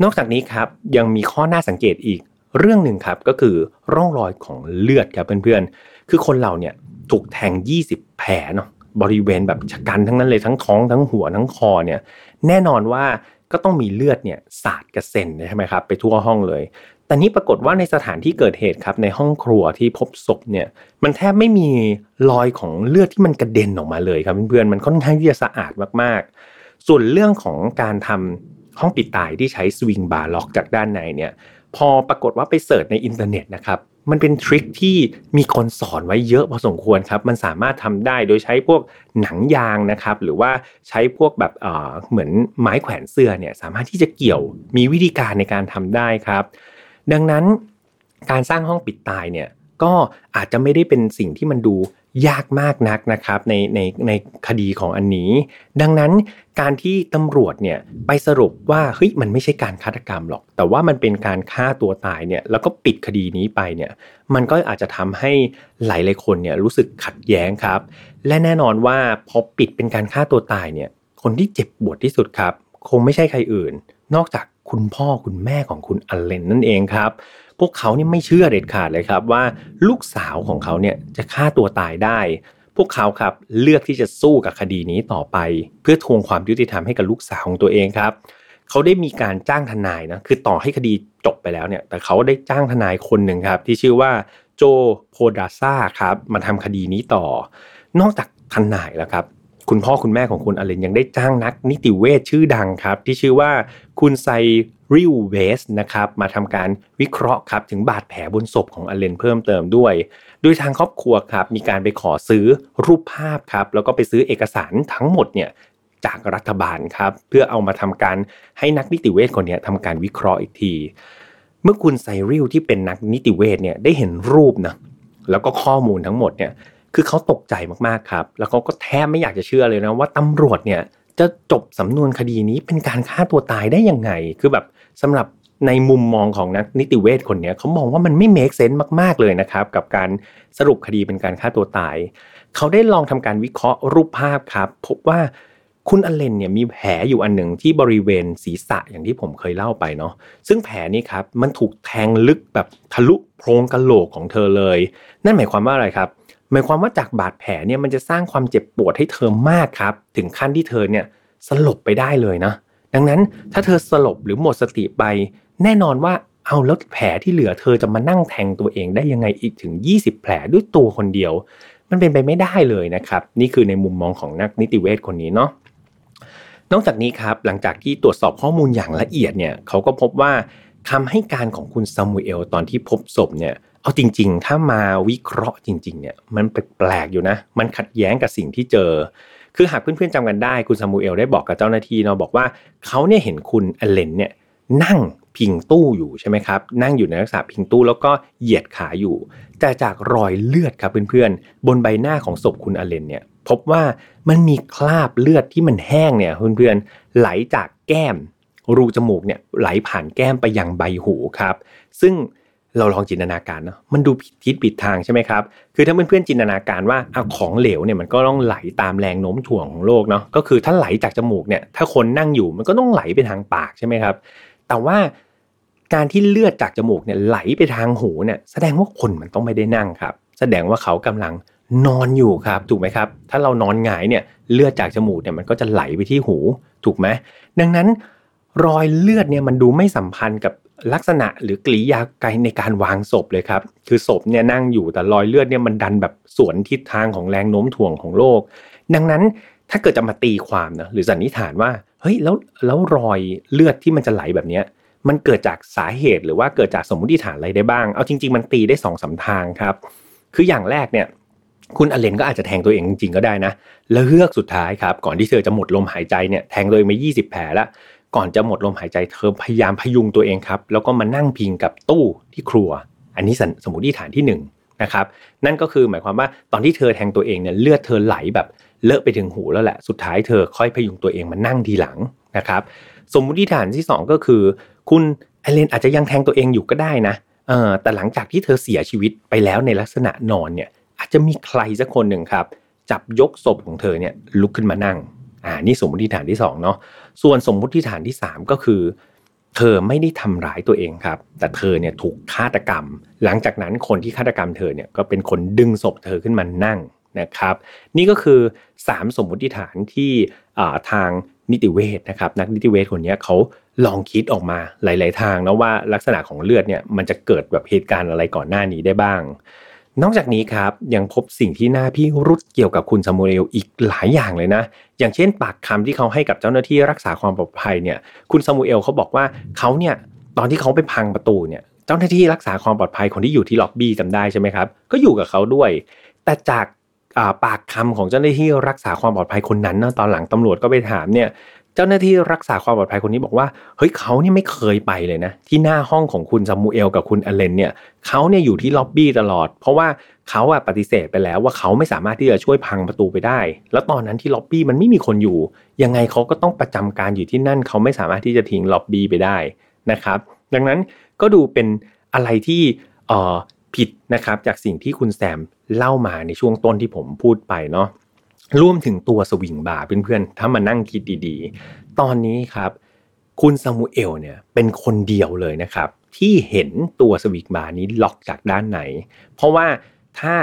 นอกจากนี้ครับยังมีข้อน่าสังเกตอีก เรื่องหนึ่งครับก็คือร่องรอยของเลือดครับเพื่อนๆ คือคนเราเนี่ยถูกแทง 20 แผลเนาะบริเวณแบบชะกันทั้งนั้นเลยทั้งท้องทั้งหัวทั้งคอเนี่ยแน่นอนว่าก็ต้องมีเลือดเนี่ยสาดกระเซ็นใช่ไหมครับไปทั่วห้องเลย แต่นี้ปรากฏว่าในสถานที่เกิดเหตุครับในห้องครัวที่พบศพเนี่ยมันแทบไม่มีรอยของเลือดที่มันกระเด็นออกมาเลยครับเพื่อนๆมันค่อนข้างที่จะสะอาดมากๆ ส่วนเรื่องของการทำห้องปิดตายที่ใช้ swing bar lock จากด้านในเนี่ย พอปรากฏว่าไป search ในอินเทอร์เน็ตนะครับมันเป็น trick ที่มีคนสอนไว้เยอะพอสมควรครับ มันสามารถทำได้โดยใช้พวกหนังยางนะครับ หรือว่าใช้พวกแบบเหมือนไม้แขวนเสื้อเนี่ยสามารถที่จะเกี่ยวมีวิธีการในการทำได้ครับ ดังนั้นการสร้างห้องปิดตายเนี่ยก็อาจจะไม่ได้เป็นสิ่งที่มันดู ยากมากนักนะครับในในในคดีของอันนี้ ดังนั้นการที่ตำรวจเนี่ยไปสรุปว่าเฮ้ยมันไม่ใช่การฆาตกรรมหรอก แต่ว่ามันเป็นการฆ่าตัวตายเนี่ยแล้วก็ปิดคดีนี้ไปเนี่ยมันก็อาจจะทำให้หลายหลายคนเนี่ยรู้สึกขัดแย้งครับ และแน่นอนว่าพอปิดเป็นการฆ่าตัวตายเนี่ยคนที่เจ็บปวดที่สุดครับ คงไม่ใช่ใครอื่น นอกจากคุณพ่อคุณแม่ของคุณอเลนนั่นเองครับ พวกเขาเนี่ไม่เชื่อเด็ดขาดเลยครับว่าลูกสาวของเขาเนี่ยจะฆ่าตัวตายได้ พวกเขาครับเลือกที่จะสู้กับคดีนี้ต่อไป เพื่อทวงความยุติธรรมให้กับลูกสาวของตัวเองครับเขาได้มีการจ้างทนายนะคือต่อให้คดีจบไปแล้วเนี่ย แต่เขาได้จ้างทนายคนหนึ่งครับ ที่ชื่อว่าโจโพดาซ่าครับมาทำคดีนี้ต่อ นอกจากทนายแล้วครับ คุณพ่อคุณแม่ของคุณอเลนยังได้จ้างนักนิติเวชชื่อดังครับ ที่ชื่อว่าคุณไซริวเวสนะครับมาทำการวิเคราะห์ครับถึงบาดแผลบนศพของอเลนเพิ่มเติมด้วย โดยทางครอบครัวครับมีการไปขอซื้อรูปภาพครับแล้วก็ไปซื้อเอกสารทั้งหมดเนี่ยจากรัฐบาลครับเพื่อเอามาทำการให้นักนิติเวชคนนี้ทำการวิเคราะห์อีกที เมื่อคุณไซริลที่เป็นนักนิติเวชเนี่ยได้เห็นรูปนะแล้วก็ข้อมูลทั้งหมดเนี่ย คือเขาตกใจมากๆครับ แล้วเขาก็แทบไม่อยากจะเชื่อเลยนะว่าตำรวจเนี่ยจะจบสำนวนคดีนี้เป็นการฆ่าตัวตายได้ยังไง คือแบบสำหรับในมุมมองของนักนิติเวชคนนี้เขามองว่ามันไม่เมคเซนต์มากๆเลยนะครับ กับการสรุปคดีเป็นการฆ่าตัวตาย เขาได้ลองทำการวิเคราะห์รูปภาพครับ พบว่าคุณอเลนเนี่ยมีแผลอยู่อันหนึ่งที่บริเวณศีรษะอย่างที่ผมเคยเล่าไปเนาะซึ่งแผลนี้ครับมันถูกแทงลึกแบบทะลุโพรงกะโหลกของเธอเลย นั่นหมายความว่าอะไรครับ หมายความว่าจากบาดแผลเนี่ยมันจะสร้างความเจ็บปวดให้เธอมากครับ ถึงขั้นที่เธอเนี่ยสลบไปได้เลยนะ ดังนั้นถ้าเธอสลบหรือหมดสติไป แน่นอนว่าเอาแล้วแผลที่เหลือเธอจะมานั่งแทงตัวเองได้ยังไงอีกถึง 20 แผลด้วยตัวคนเดียว มันเป็นไปไม่ได้เลยนะครับ นี่คือในมุมมองของนักนิติเวชคนนี้เนาะนอกจากนี้ครับหลังจากที่ตรวจสอบข้อมูลอย่างละเอียดเนี่ยเขาก็พบว่าคำให้การของคุณซามูเอลตอนที่พบศพเนี่ย เอาจริง ๆ ถ้ามาวิเคราะห์จริง ๆ เนี่ย มันแปลกๆอยู่นะ มันขัดแย้งกับสิ่งที่เจอ คือหากเพื่อนๆจำกันได้คุณซามูเอลได้บอกกับเจ้าหน้าที่เนาะบอกว่าเขาเนี่ยเห็นคุณอเลนเนี่ยนั่งพิงตู้อยู่ใช่ไหมครับ นั่งอยู่ในลักษณะพิงตู้แล้วก็เหยียดขาอยู่ แต่จากรอยเลือดครับเพื่อนๆ บนใบหน้าของศพคุณอเลนเนี่ย พบว่ามันมีคราบเลือดที่มันแห้งเนี่ยเพื่อนๆไหลจากแก้ม รูจมูกเนี่ยไหลผ่านแก้มไปยังใบหูครับ ซึ่ง เราลองจินตนาการเนาะมันดูผิดทิศผิดทางใช่ไหมครับ คือถ้าเพื่อนๆจินตนาการว่าเอาของเหลวเนี่ยมันก็ต้องไหลตามแรงโน้มถ่วงของโลกเนาะก็คือถ้าไหลจากจมูกเนี่ยถ้าคนนั่งอยู่มันก็ต้องไหลไปทางปากใช่ไหมครับ แต่ว่าการที่เลือดจากจมูกเนี่ยไหลไปทางหูเนี่ยแสดงว่าคนมันต้องไม่ได้นั่งครับ แสดงว่าเขากำลังนอนอยู่ครับถูกไหมครับ ถ้าเรานอนหงายเนี่ยเลือดจากจมูกเนี่ยมันก็จะไหลไปที่หูถูกไหมดังนั้นรอยเลือดเนี่ยมันดูไม่สัมพันธ์กับ ลักษณะหรือกริยาไการในการวางศพเลยครับ คือศพเนี่ยนั่งอยู่แต่รอยเลือดเนี่ยมันดันแบบสวนทิศทางของแรงโน้มถ่วงของโลก ดังนั้นถ้าเกิดจะมาตีความนะหรือสันนิษฐานว่าเฮ้ยแล้วแล้วรอยเลือดที่มันจะไหลแบบเนี้ยมันเกิดจากสาเหตุหรือว่าเกิดจากสมมติฐานอะไรได้บ้าง เอาจริง ๆ มันตีได้สองสาทางครับ คืออย่างแรกเนี่ย คุณอเลนก็อาจจะแทงตัวเองจริงๆก็ได้นะ แล้วเฮือกสุดท้ายครับ ก่อนที่เธอจะหมดลมหายใจเนี่ยแทงตัวเองไป20 แผลแล้ว ก่อนจะหมดลมหายใจเธอพยายามพยุงตัวเองครับ แล้วก็มานั่งพิงกับตู้ที่ครัว อันนี้สมมติฐานที่1นนะครับนั่นก็คือหมายความว่าตอนที่เธอแทงตัวเองเนี่ยเลือดเธอไหลแบบเลอะไปถึงหูแล้วแหละสุดท้ายเธอค่อยพยุงตัวเองมานั่งทีหลังนะครับสมมุติฐานที่ 2 ก็คือ คุณเอเลนอาจจะยังแทงตัวเองอยู่ก็ได้นะเออแต่หลังจากที่เธอเสียชีวิตไปแล้วในลักษณะนอนเนี่ยอาจจะมีใครสักคนหนึ่งครับ จับยกศพของเธอเนี่ยลุกขึ้นมานั่ง อ่านี่สมมติฐานที่2เนาะส่วนสมมติฐานที่ 3 ก็คือ เธอไม่ได้ทำร้ายตัวเองครับ แต่เธอเนี่ยถูกฆาตกรรม หลังจากนั้นคนที่ฆาตกรรมเธอเนี่ยก็เป็นคนดึงศพเธอขึ้นมานั่งนะครับ นี่ก็คือ 3 สมมติฐานที่ทางนิติเวศนะครับนักนิติเวศคนนี้เขาลองคิดออกมาหลาย ๆ ทางนะว่าลักษณะของเลือดเนี่ยมันจะเกิดแบบเหตุการณ์อะไรก่อนหน้านี้ได้บ้าง นอกจากนี้ครับยังพบสิ่งที่น่าพิรุษเกี่ยวกับคุณซามูเอลอีกหลายอย่างเลยนะ อย่างเช่นปากคำที่เขาให้กับเจ้าหน้าที่รักษาความปลอดภัยเนี่ยคุณซามูเอลเขาบอกว่าเขาเนี่ยตอนที่เขาไปพังประตูเนี่ยเจ้าหน้าที่รักษาความปลอดภัยคนที่อยู่ที่ล็อบบี้จำได้ใช่ไหมครับก็อยู่กับเขาด้วย แต่จากปากคำของเจ้าหน้าที่รักษาความปลอดภัยคนนั้นนะตอนหลังตำรวจก็ไปถามเนี่ย เจ้าหน้าที่รักษาความปลอดภัยคนนี้บอกว่าเฮ้ยเขาเนี่ยไม่เคยไปเลยนะ ที่หน้าห้องของคุณซามูเอลกับคุณอเลนเนี่ยเขาเนี่ยอยู่ที่ล็อบบี้ตลอด เพราะว่าเขาอะปฏิเสธไปแล้วว่าเขาไม่สามารถที่จะช่วยพังประตูไปได้ แล้วตอนนั้นที่ล็อบบี้มันไม่มีคนอยู่ ยังไงเขาก็ต้องประจำการอยู่ที่นั่นเขาไม่สามารถที่จะทิ้งล็อบบี้ไปได้นะครับ ดังนั้นก็ดูเป็นอะไรที่เออผิดนะครับจากสิ่งที่คุณแซมเล่ามาในช่วงต้นที่ผมพูดไปเนาะ รวมถึงตัวสวิงบาร์เพื่อนๆ ถ้ามานั่งคิดดีๆ ตอนนี้ครับ คุณซามูเอลเนี่ยเป็นคนเดียวเลยนะครับ ที่เห็นตัว swing bar นี้ล็อกจากด้านใน เพราะว่าถ้า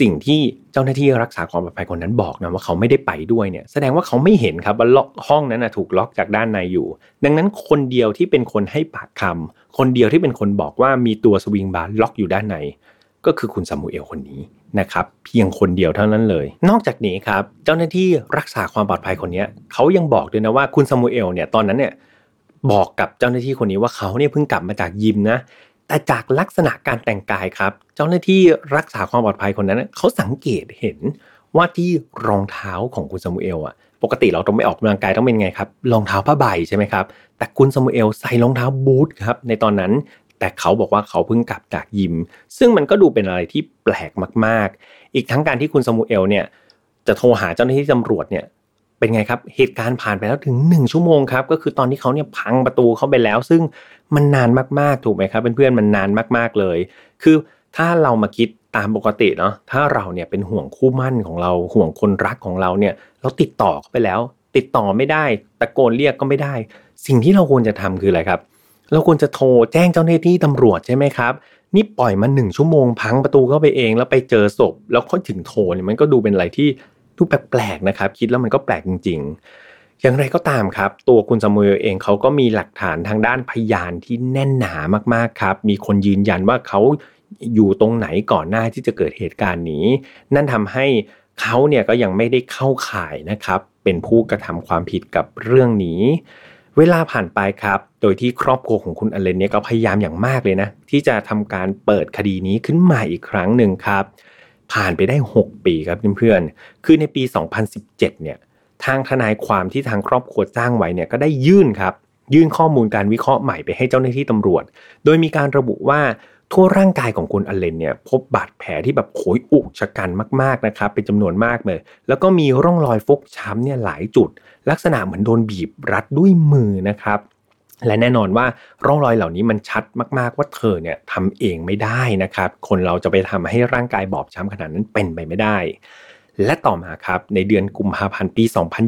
สิ่งที่เจ้าหน้าที่รักษาความปลอดภัยคนนั้นบอกนะว่าเขาไม่ได้ไปด้วยเนี่ย แสดงว่าเขาไม่เห็นครับว่าล็อกห้องนั้นนะถูกล็อกจากด้านในอยู่ ดังนั้นคนเดียวที่เป็นคนให้ปากคำคนเดียวที่เป็นคนบอกว่ามีตัว swing bar lock อยู่ด้านใน ก็คือคุณซามูเอลคนนี้นะครับเพียงคนเดียวเท่านั้นเลย นอกจากนี้ครับเจ้าหน้าที่รักษาความปลอดภัยคนนี้เขายังบอกด้วยนะว่าคุณซามูเอลเนี่ยตอนนั้นเนี่ยบอกกับเจ้าหน้าที่คนนี้ว่าเขาเนี่ยเพิ่งกลับมาจากยิมนะแต่จากลักษณะการแต่งกายครับ เจ้าหน้าที่รักษาความปลอดภัยคนนั้นเขาสังเกตเห็นว่าที่รองเท้าของคุณซามูเอลอะปกติเราต้องไม่ออกกำลังกายต้องเป็นไงครับรองเท้าผ้าใบใช่ไหมครับแต่คุณซามูเอลใส่รองเท้าบูทครับในตอนนั้น แต่เขาบอกว่าเขาเพิ่งกลับจากยิม ซึ่งมันก็ดูเป็นอะไรที่แปลกมาก ๆ อีกทั้งการที่คุณสมูเอลเนี่ยจะโทรหาเจ้าหน้าที่ตำรวจเนี่ยเป็นไงครับเหตุการณ์ผ่านไปแล้วถึง 1 ชั่วโมงครับก็คือตอนที่เขาเนี่ยพังประตูเข้าไปแล้ว ซึ่งมันนานมากๆถูกไหมครับเพื่อนๆมันนานมากๆเลย คือถ้าเรามาคิดตามปกติเนาะถ้าเราเนี่ยเป็นห่วงคู่มั่นของเราห่วงคนรักของเราเนี่ยเราติดต่อเขาไปแล้ว ติดต่อไม่ได้ ตะโกนเรียกก็ไม่ได้ สิ่งที่เราควรจะทำคืออะไรครับ เราควรจะโทรแจ้งเจ้าหน้าที่ตำรวจใช่ไหมครับ นี่ปล่อยมาหนึ่งชั่วโมงพังประตูเข้าไปเอง แล้วไปเจอศพ แล้วค่อยถึงโทรเนี่ยมันก็ดูเป็นอะไรที่ดูแปลกๆนะครับ คิดแล้วมันก็แปลกจริง ๆ อย่างไรก็ตามครับ ตัวคุณซามูเอลเองเขาก็มีหลักฐานทางด้านพยานที่แน่นหนามากๆครับ มีคนยืนยันว่าเขาอยู่ตรงไหนก่อนหน้าที่จะเกิดเหตุการณ์นี้ นั่นทำให้เขาเนี่ยก็ยังไม่ได้เข้าข่ายนะครับ เป็นผู้กระทำความผิดกับเรื่องนี้ เวลาผ่านไปครับ โดยที่ครอบครัวของคุณอเลนเนี่ยก็พยายามอย่างมากเลยนะ ที่จะทำการเปิดคดีนี้ขึ้นมาอีกครั้งหนึ่งครับ ผ่านไปได้ 6 ปีครับเพื่อนๆ คือในปี 2017 เนี่ย ทางทนายความที่ทางครอบครัวจ้างไว้เนี่ยก็ได้ยื่นครับ ยื่นข้อมูลการวิเคราะห์ใหม่ไปให้เจ้าหน้าที่ตำรวจ โดยมีการระบุว่าทั่วร่างกายของคุณอเลนเนี่ยพบบาดแผลที่แบบโขยอุกชะกันมากๆนะครับเป็นจำนวนมากเลย แล้วก็มีร่องรอยฟกช้ำเนี่ยหลายจุด ลักษณะเหมือนโดนบีบรัดด้วยมือนะครับ และแน่นอนว่าร่องรอยเหล่านี้มันชัดมาก ๆ ว่าเธอเนี่ยทำเองไม่ได้นะครับ คนเราจะไปทำให้ร่างกายบอบช้ำขนาดนั้นเป็นไปไม่ได้ และต่อมาครับในเดือนกุมภาพันธ์ปี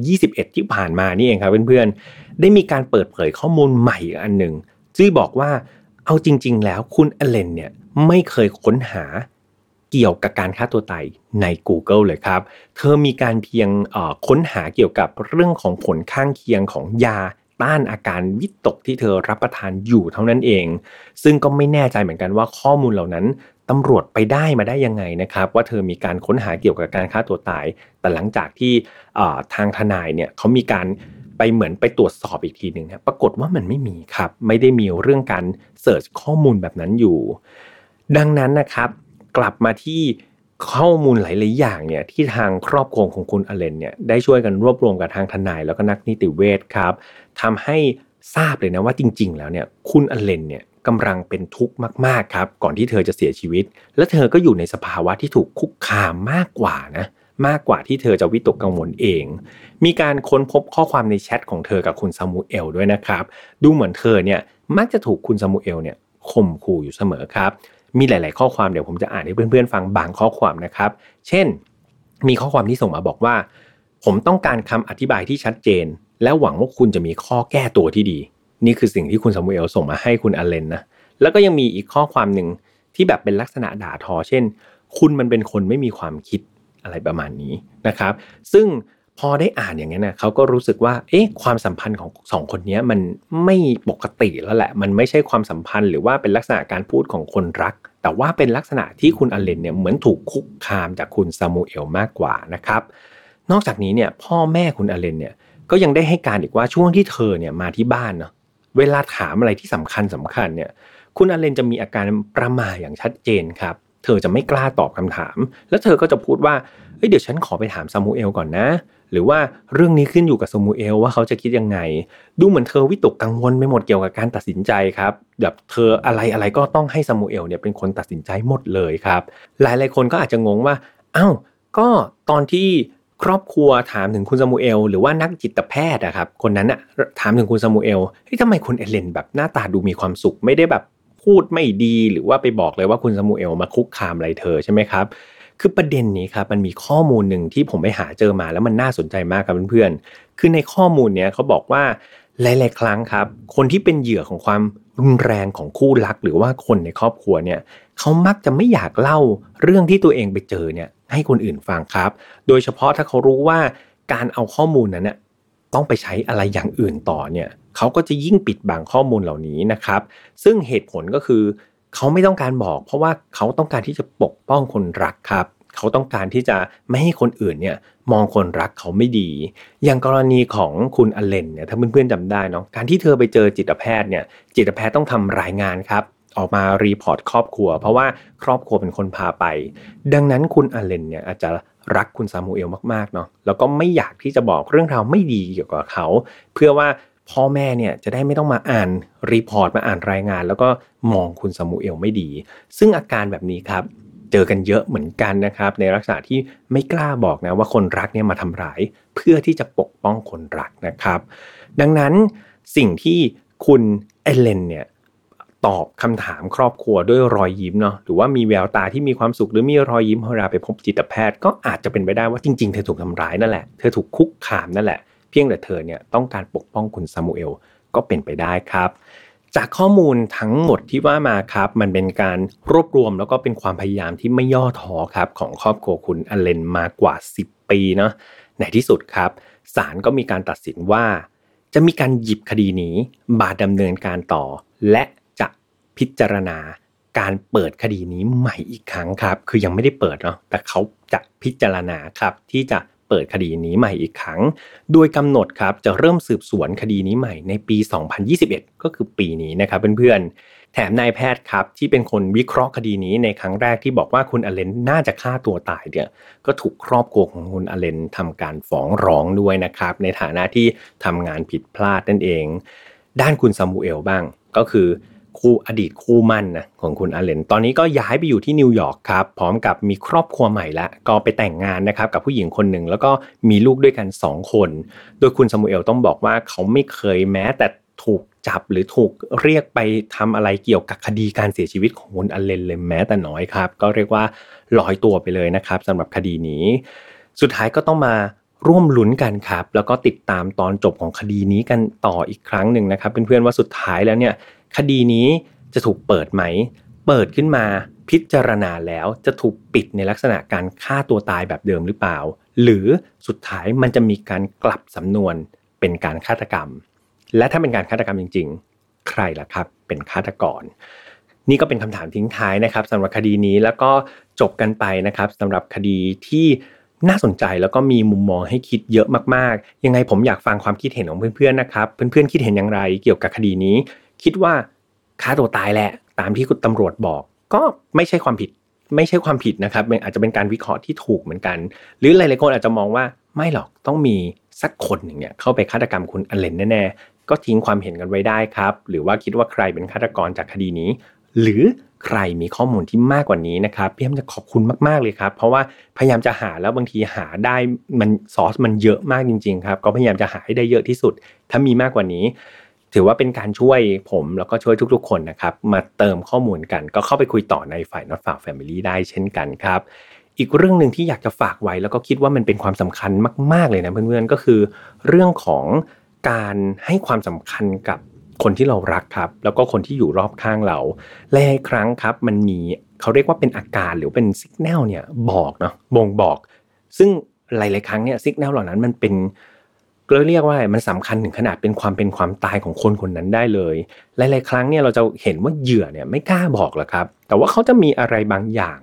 2021 ที่ผ่านมานี่เองครับเพื่อนๆได้มีการเปิดเผยข้อมูลใหม่อันหนึ่งที่บอกว่าเอาจริง ๆ แล้วคุณอเลนเนี่ยไม่เคยค้นหา เกี่ยวกับการฆ่าตัวตายใน Google เลยครับ เธอมีการเพียงค้นหาเกี่ยวกับเรื่องของผลข้างเคียงของยาต้านอาการวิตกที่เธอรับประทานอยู่เท่านั้นเอง ซึ่งก็ไม่แน่ใจเหมือนกันว่าข้อมูลเหล่านั้นตำรวจไปได้มาได้ยังไงนะครับ ว่าเธอมีการค้นหาเกี่ยวกับการฆ่าตัวตาย แต่หลังจากที่ทางทนายเนี่ยเขามีการไปเหมือนไปตรวจสอบอีกทีหนึ่งนะปรากฏว่ามันไม่มีครับ ไม่ได้มีเรื่องการเสิร์ชข้อมูลแบบนั้นอยู่ ดังนั้นนะครับ กลับมาที่ข้อมูลหลาย ๆ อย่างเนี่ยที่ทางครอบครัวของคุณอเลนเนี่ยได้ช่วยกันรวบรวมกับทางทนายแล้วก็นักนิติเวชครับทำให้ทราบเลยนะว่าจริง ๆ แล้วเนี่ยคุณอเลนเนี่ยกำลังเป็นทุกข์มาก ๆ ครับ ก่อนที่เธอจะเสียชีวิต และเธอก็อยู่ในสภาวะที่ถูกคุกคามมากกว่านะมากกว่าที่เธอจะวิตกกังวลเอง มีการค้นพบข้อความในแชทของเธอกับคุณซามูเอลด้วยนะครับ ดูเหมือนเธอเนี่ยมักจะถูกคุณซามูเอลเนี่ยข่มขู่อยู่เสมอครับ มีหลาย ๆ ข้อความเดี๋ยวผมจะอ่านให้เพื่อน ๆ ฟังบางข้อความนะครับ เช่น มีข้อความที่ส่งมาบอกว่า ผมต้องการคำอธิบายที่ชัดเจน และหวังว่าคุณจะมีข้อแก้ตัวที่ดี นี่คือสิ่งที่คุณซามูเอลส่งมาให้คุณอเลนนะแล้วก็ยังมีอีกข้อความหนึ่งที่แบบเป็นลักษณะด่าทอ เช่น คุณมันเป็นคนไม่มีความคิดอะไรประมาณนี้นะครับ ซึ่ง พอได้อ่านอย่างนี้นะเขาก็รู้สึกว่า เอ๊ะความสัมพันธ์ของสองคนนี้มันไม่ปกติแล้วแหละ มันไม่ใช่ความสัมพันธ์ หรือว่าเป็นลักษณะการพูดของคนรัก แต่ว่าเป็นลักษณะที่คุณอเลนเนี่ยเหมือนถูกคุกคามจากคุณซามูเอลมากกว่านะครับ นอกจากนี้เนี่ยพ่อแม่คุณอเลนเนี่ยก็ยังได้ให้การอีกว่าช่วงที่เธอเนี่ยมาที่บ้านเนาะเวลาถามอะไรที่สำคัญสำคัญเนี่ย คุณอเลนจะมีอาการประมาอย่างชัดเจนครับเธอจะไม่กล้าตอบคำถาม แล้วเธอก็จะพูดว่าเดี๋ยวฉันขอไปถามซามูเอลก่อนนะ หรือว่าเรื่องนี้ขึ้นอยู่กับซามูเอลว่าเขาจะคิดยังไง ดูเหมือนเธอวิตกกังวลไปหมดเกี่ยวกับการตัดสินใจครับแบบเธออะไรอะไรก็ต้องให้ซามูเอลเนี่ยเป็นคนตัดสินใจหมดเลยครับ หลายหลายคนก็อาจจะงงว่าอ้าวก็ตอนที่ครอบครัวถามถึงคุณซามูเอลหรือว่านักจิตแพทย์อะครับคนนั้นอะถามถึงคุณซามูเอลเฮ้ยทำไมคุณเอเลนแบบหน้าตาดูมีความสุขไม่ได้แบบพูดไม่ดีหรือว่าไปบอกเลยว่าคุณซามูเอลมาคุกคามอะไรเธอใช่ไหมครับ คือประเด็นนี้ครับมันมีข้อมูลหนึ่งที่ผมไปหาเจอมาแล้วมันน่าสนใจมากครับเพื่อนๆ คือในข้อมูลเนี้ยเขาบอกว่าหลาย ๆ ครั้งครับ คนที่เป็นเหยื่อของความรุนแรงของคู่รัก หรือว่าคนในครอบครัวเนี่ยเขามักจะไม่อยากเล่าเรื่องที่ตัวเองไปเจอเนี่ยให้คนอื่นฟังครับ โดยเฉพาะถ้าเขารู้ว่าการเอาข้อมูลนั้นเนี่ยต้องไปใช้อะไรอย่างอื่นต่อเนี่ยเขาก็จะยิ่งปิดบังข้อมูลเหล่านี้นะครับ ซึ่งเหตุผลก็คือ เขาไม่ต้องการบอก เพราะว่าเขาต้องการที่จะปกป้องคนรักครับ เขาต้องการที่จะไม่ให้คนอื่นเนี่ยมองคนรักเขาไม่ดี อย่างกรณีของคุณอเลนเนี่ยถ้าเพื่อนๆจำได้เนาะการที่เธอไปเจอจิตแพทย์เนี่ยจิตแพทย์ต้องทำรายงานครับออกมา report ครอบครัว เพราะว่าครอบครัวเป็นคนพาไป ดังนั้นคุณอเลนเนี่ยอาจจะรักคุณซามูเอลมากๆเนาะแล้วก็ไม่อยากที่จะบอกเรื่องราวไม่ดีเกี่ยวกับเขา เพื่อว่า พ่อแม่เนี่ยจะได้ไม่ต้องมาอ่าน report มาอ่านรายงาน แล้วก็มองคุณซามูเอลไม่ดี ซึ่งอาการแบบนี้ครับเจอกันเยอะเหมือนกันนะครับ ในลักษณะที่ไม่กล้าบอกนะว่าคนรักเนี่ยมาทำร้าย เพื่อที่จะปกป้องคนรักนะครับ ดังนั้นสิ่งที่คุณเอเลนเนี่ยตอบคำถามครอบครัวด้วยรอยยิ้มเนาะหรือว่ามีแววตาที่มีความสุขหรือมีรอยยิ้มเวลาไปพบจิตแพทย์ ก็อาจจะเป็นไปได้ว่าจริงๆเธอถูกทำร้ายนั่นแหละเธอถูกคุกคามนั่นแหละ พียงแต่เธอเนี่ยต้องการปกป้องคุณซามูเอลก็เป็นไปได้ครับ จากข้อมูลทั้งหมดที่ว่ามาครับ มันเป็นการรวบรวมแล้วก็เป็นความพยายามที่ไม่ย่อท้อครับของครอบครัวคุณอเลนมากว่า 10 ปีเนาะในที่สุดครับศาลก็มีการตัดสินว่า จะมีการหยิบคดีนี้มาดำเนินการต่อ และจะพิจารณาการเปิดคดีนี้ใหม่อีกครั้งครับ คือยังไม่ได้เปิดเนาะแต่เขาจะพิจารณาครับที่จะ เปิดคดีนี้ใหม่อีกครั้ง โดยกำหนดครับจะเริ่มสืบสวนคดีนี้ใหม่ในปี 2021 ก็คือปีนี้นะครับเพื่อนๆ แถมนายแพทย์ครับที่เป็นคนวิเคราะห์คดีนี้ในครั้งแรกที่บอกว่าคุณอเลนน่าจะฆ่าตัวตายเนี่ยก็ถูกครอบครัวของคุณอเลนทำการฟ้องร้องด้วยนะครับในฐานะที่ทำงานผิดพลาดนั่นเอง ด้านคุณซามูเอลบ้างก็คือ คู่อดีตคู่มั่นนะของคุณอเลน ตอนนี้ก็ย้ายไปอยู่ที่นิวยอร์กครับพร้อมกับมีครอบครัวใหม่แล้วก็ไปแต่งงานนะครับกับผู้หญิงคนหนึ่งแล้วก็มีลูกด้วยกัน 2 คน โดยคุณซามูเอลต้องบอกว่าเขาไม่เคยแม้แต่ถูกจับหรือถูกเรียกไปทำอะไรเกี่ยวกับคดีการเสียชีวิตของคุณอเลนเลยแม้แต่น้อยครับ ก็เรียกว่าลอยตัวไปเลยนะครับสำหรับคดีนี้ สุดท้ายก็ต้องมา ร่วมลุ้นกันครับ แล้วก็ติดตามตอนจบของคดีนี้กันต่ออีกครั้งหนึ่งนะครับเพื่อนๆว่าสุดท้ายแล้วเนี่ยคดีนี้จะถูกเปิดไหม เปิดขึ้นมาพิจารณาแล้วจะถูกปิดในลักษณะการฆ่าตัวตายแบบเดิมหรือเปล่า หรือสุดท้ายมันจะมีการกลับสำนวนเป็นการฆาตกรรม และถ้าเป็นการฆาตกรรมจริง ๆ ใครล่ะครับ เป็นฆาตกรนี่ก็เป็นคำถามทิ้งท้ายนะครับสำหรับคดีนี้แล้วก็จบกันไปนะครับสำหรับคดีที่ น่าสนใจแล้วก็มีมุมมองให้คิดเยอะมากๆ ยังไงผมอยากฟังความคิดเห็นของเพื่อนๆนะครับ เพื่อนๆคิดเห็นอย่างไรเกี่ยวกับคดีนี้ คิดว่าฆ่าตัวตายแหละ ตามที่คุณตำรวจบอก ก็ไม่ใช่ความผิด ไม่ใช่ความผิดนะครับอาจจะเป็นการวิเคราะห์ที่ถูกเหมือนกัน หรือหลายๆคนอาจจะมองว่าไม่หรอกต้องมีสักคนหนึ่งเนี่ยเข้าไปฆาตกรรมคุณอเลนแน่ๆก็ทิ้งความเห็นกันไว้ได้ครับ หรือว่าคิดว่าใครเป็นฆาตกรจากคดีนี้ หรือ ใครมีข้อมูลที่มากกว่านี้นะครับพี่แอมจะขอบคุณมากๆเลยครับ เพราะว่าพยายามจะหาแล้วบางทีหาได้มันซอสมันเยอะมากจริง ๆ ครับ ก็พยายามจะหาให้ได้เยอะที่สุด ถ้ามีมากกว่านี้ ถือว่าเป็นการช่วยผมแล้วก็ช่วยทุกๆ คนนะครับ มาเติมข้อมูลกัน ก็เข้าไปคุยต่อในฝ่าย Not f a r Family ได้เช่นกันครับ อีกเรื่องหนึ่งที่อยากจะฝากไว้แล้วก็คิดว่ามันเป็นความสำคัญมาก ๆเลยนะเพื่อนๆก็คือ เรื่องของการให้ความสำคัญกับ คนที่เรารักครับ แล้วก็คนที่อยู่รอบข้างเราหลายครั้งครับมันมีเขาเรียกว่าเป็นอาการหรือเป็นสัญญาณเนี่ยบอกเนาะบ่งบอก ซึ่งหลาย ๆ ครั้งเนี่ยสัญญาณเหล่านั้นมันเป็นก็เรียกว่ามันสำคัญถึงขนาดเป็นความเป็นความตายของคนคนนั้นได้เลย หลาย ๆ ครั้งเนี่ยเราจะเห็นว่าเหยื่อเนี่ยไม่กล้าบอกหรอกครับ แต่ว่าเขาจะมีอะไรบางอย่าง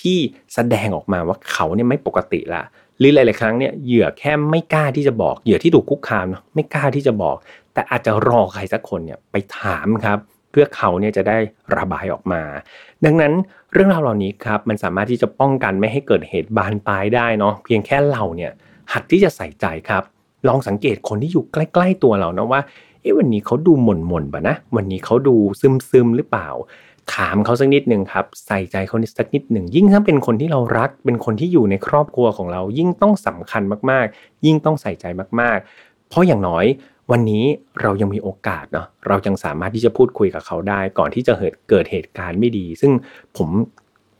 ที่แสดงออกมาว่าเขาเนี่ยไม่ปกติละหรือหลาย ๆ ครั้งเนี่ยเหยื่อแค่ไม่กล้าที่จะบอกเหยื่อที่ถูกคุกคามเนาะไม่กล้าที่จะบอก แต่อาจจะรอใครสักคนเนี่ยไปถามครับ เพื่อเขาเนี่ยจะได้ระบายออกมา ดังนั้นเรื่องราวเหล่านี้ครับมันสามารถที่จะป้องกันไม่ให้เกิดเหตุบานปลายได้เนาะเพียงแค่เราเนี่ยหัดที่จะใส่ใจครับ ลองสังเกตคนที่อยู่ใกล้ ๆ ตัวเรานะว่าเอ๊ะวันนี้เขาดูหม่นหม่นปะนะ วันนี้เขาดูซึมซึมหรือเปล่า ถามเขาสักนิดหนึ่งครับ ใส่ใจเขานิดสักนิดหนึ่ง ยิ่งถ้าเป็นคนที่เรารัก เป็นคนที่อยู่ในครอบครัวของเรา ยิ่งต้องสำคัญมากๆ ยิ่งต้องใส่ใจมากๆ เพราะอย่างน้อย วันนี้เรายังมีโอกาสเนาะเรายังสามารถที่จะพูดคุยกับเขาได้ ก่อนที่จะเกิดเหตุการณ์ไม่ดี ซึ่งผม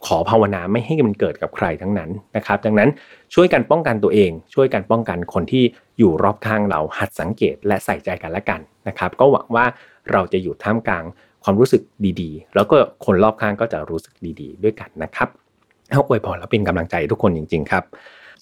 ขอภาวนาไม่ให้มันเกิดกับใครทั้งนั้นนะครับ ดังนั้นช่วยกันป้องกันตัวเอง ช่วยกันป้องกันคนที่อยู่รอบข้างเราหัดสังเกตและใส่ใจกันและกันนะครับ ก็หวังว่าเราจะอยู่ท่ามกลางความรู้สึกดีๆ แล้วก็คนรอบข้างก็จะรู้สึกดีๆ ด้วยกันนะครับเอาอวยพรแล้วเป็นกำลังใจทุกคนจริง ๆ ครับ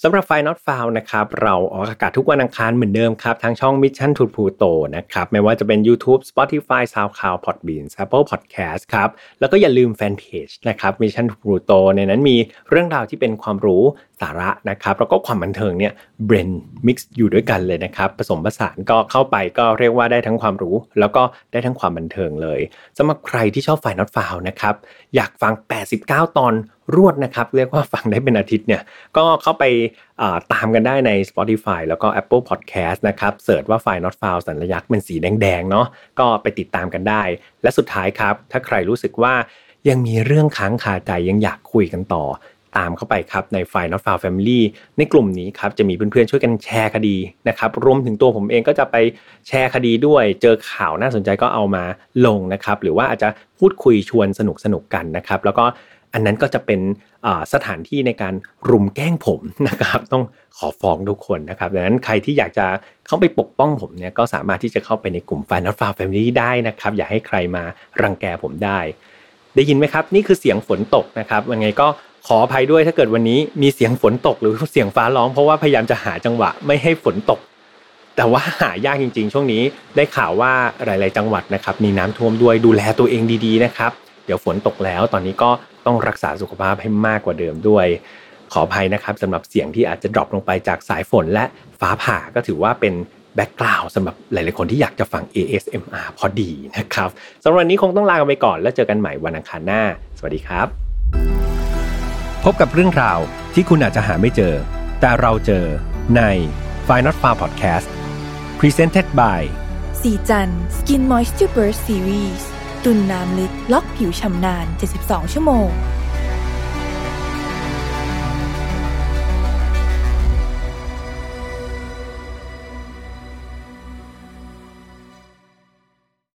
สำหรับไฟ Not Found นะครับ เราออกอากาศทุกวันอังคารเหมือนเดิมครับ ทางช่อง Mission to Pluto นะครับ ไม่ว่าจะเป็น YouTube Spotify SoundCloud Podbean Apple Podcast ครับ แล้วก็อย่าลืมแฟนเพจนะครับ Mission to Pluto ในนั้นมีเรื่องราวที่เป็นความรู้สาระนะครับ แล้วก็ความบันเทิงเนี่ยเบรนมิกซ์อยู่ด้วยกันเลยนะครับ ผสมผสานก็เข้าไปก็เรียกว่าได้ทั้งความรู้ แล้วก็ได้ทั้งความบันเทิงเลยสำหรับใครที่ชอบไฟ Not Found นะครับอยากฟัง 89 ตอน รวดนะครับ เรียกว่าฟังได้เป็นอาทิตย์เนี่ย ก็เข้าไปตามกันได้ใน Spotify แล้วก็ Apple Podcast นะครับเสิร์ชว่าไฟ Not Found สัญลักษณ์เป็นสีแดงๆเนาะก็ไปติดตามกันได้ และสุดท้ายครับ ถ้าใครรู้สึกว่ายังมีเรื่องค้างคาใจยังอยากคุยกันต่อ ตามเข้าไปครับในไฟ Not Found Family ในกลุ่มนี้ครับจะมีเพื่อนๆช่วยกันแชร์คดีนะครับรวมถึงตัวผมเองก็จะไปแชร์คดีด้วย เจอข่าวน่าสนใจก็เอามาลงนะครับหรือว่าอาจจะพูดคุยชวนสนุกสนุกกันนะครับแล้วก็ อันนั้นก็จะเป็นสถานที่ในการรุมแกล้งผมนะครับ ต้องขอฟ้องทุกคนนะครับดังนั้นใครที่อยากจะเข้าไปปกป้องผมเนี่ยก็สามารถที่จะเข้าไปในกลุ่ม Final f a r Family ได้นะครับ อย่าให้ใครมารังแกผมได้ ได้ยินไหมครับ นี่คือเสียงฝนตกนะครับยังไงก็ขออภัยด้วยถ้าเกิดวันนี้มีเสียงฝนตกหรือเสียงฟ้าร้องเพราะว่าพยายามจะหาจังหวะไม่ให้ฝนตก แต่ว่าหายากจริง ๆ ช่วงนี้ได้ข่าวว่าหลาย ๆ จังหวัดนะครับมีน้ำท่วมด้วยดูแลตัวเองดี ๆ นะครับ เดี๋ยวฝนตกแล้วตอนนี้ก็ ต้องรักษาสุขภาพให้มากกว่าเดิมด้วย ขออภัยนะครับสำหรับเสียงที่อาจจะ drop ลงไปจากสายฝนและฟ้าผ่าก็ถือว่าเป็น background สำหรับหลาย ๆ คนที่อยากจะฟัง ASMR พอดีนะครับสำหรับวันนี้คงต้องลากันไปก่อน แล้วเจอกันใหม่วันอังคารหน้า สวัสดีครับ พบกับเรื่องราวที่คุณอาจจะหาไม่เจอ แต่เราเจอใน f i n a l Far Podcast Presented by ศรีจันทร์ Skin Moisture Burst Series ตุนน้ำลึกล็อกผิวฉ่ำนาน72 ชั่วโมง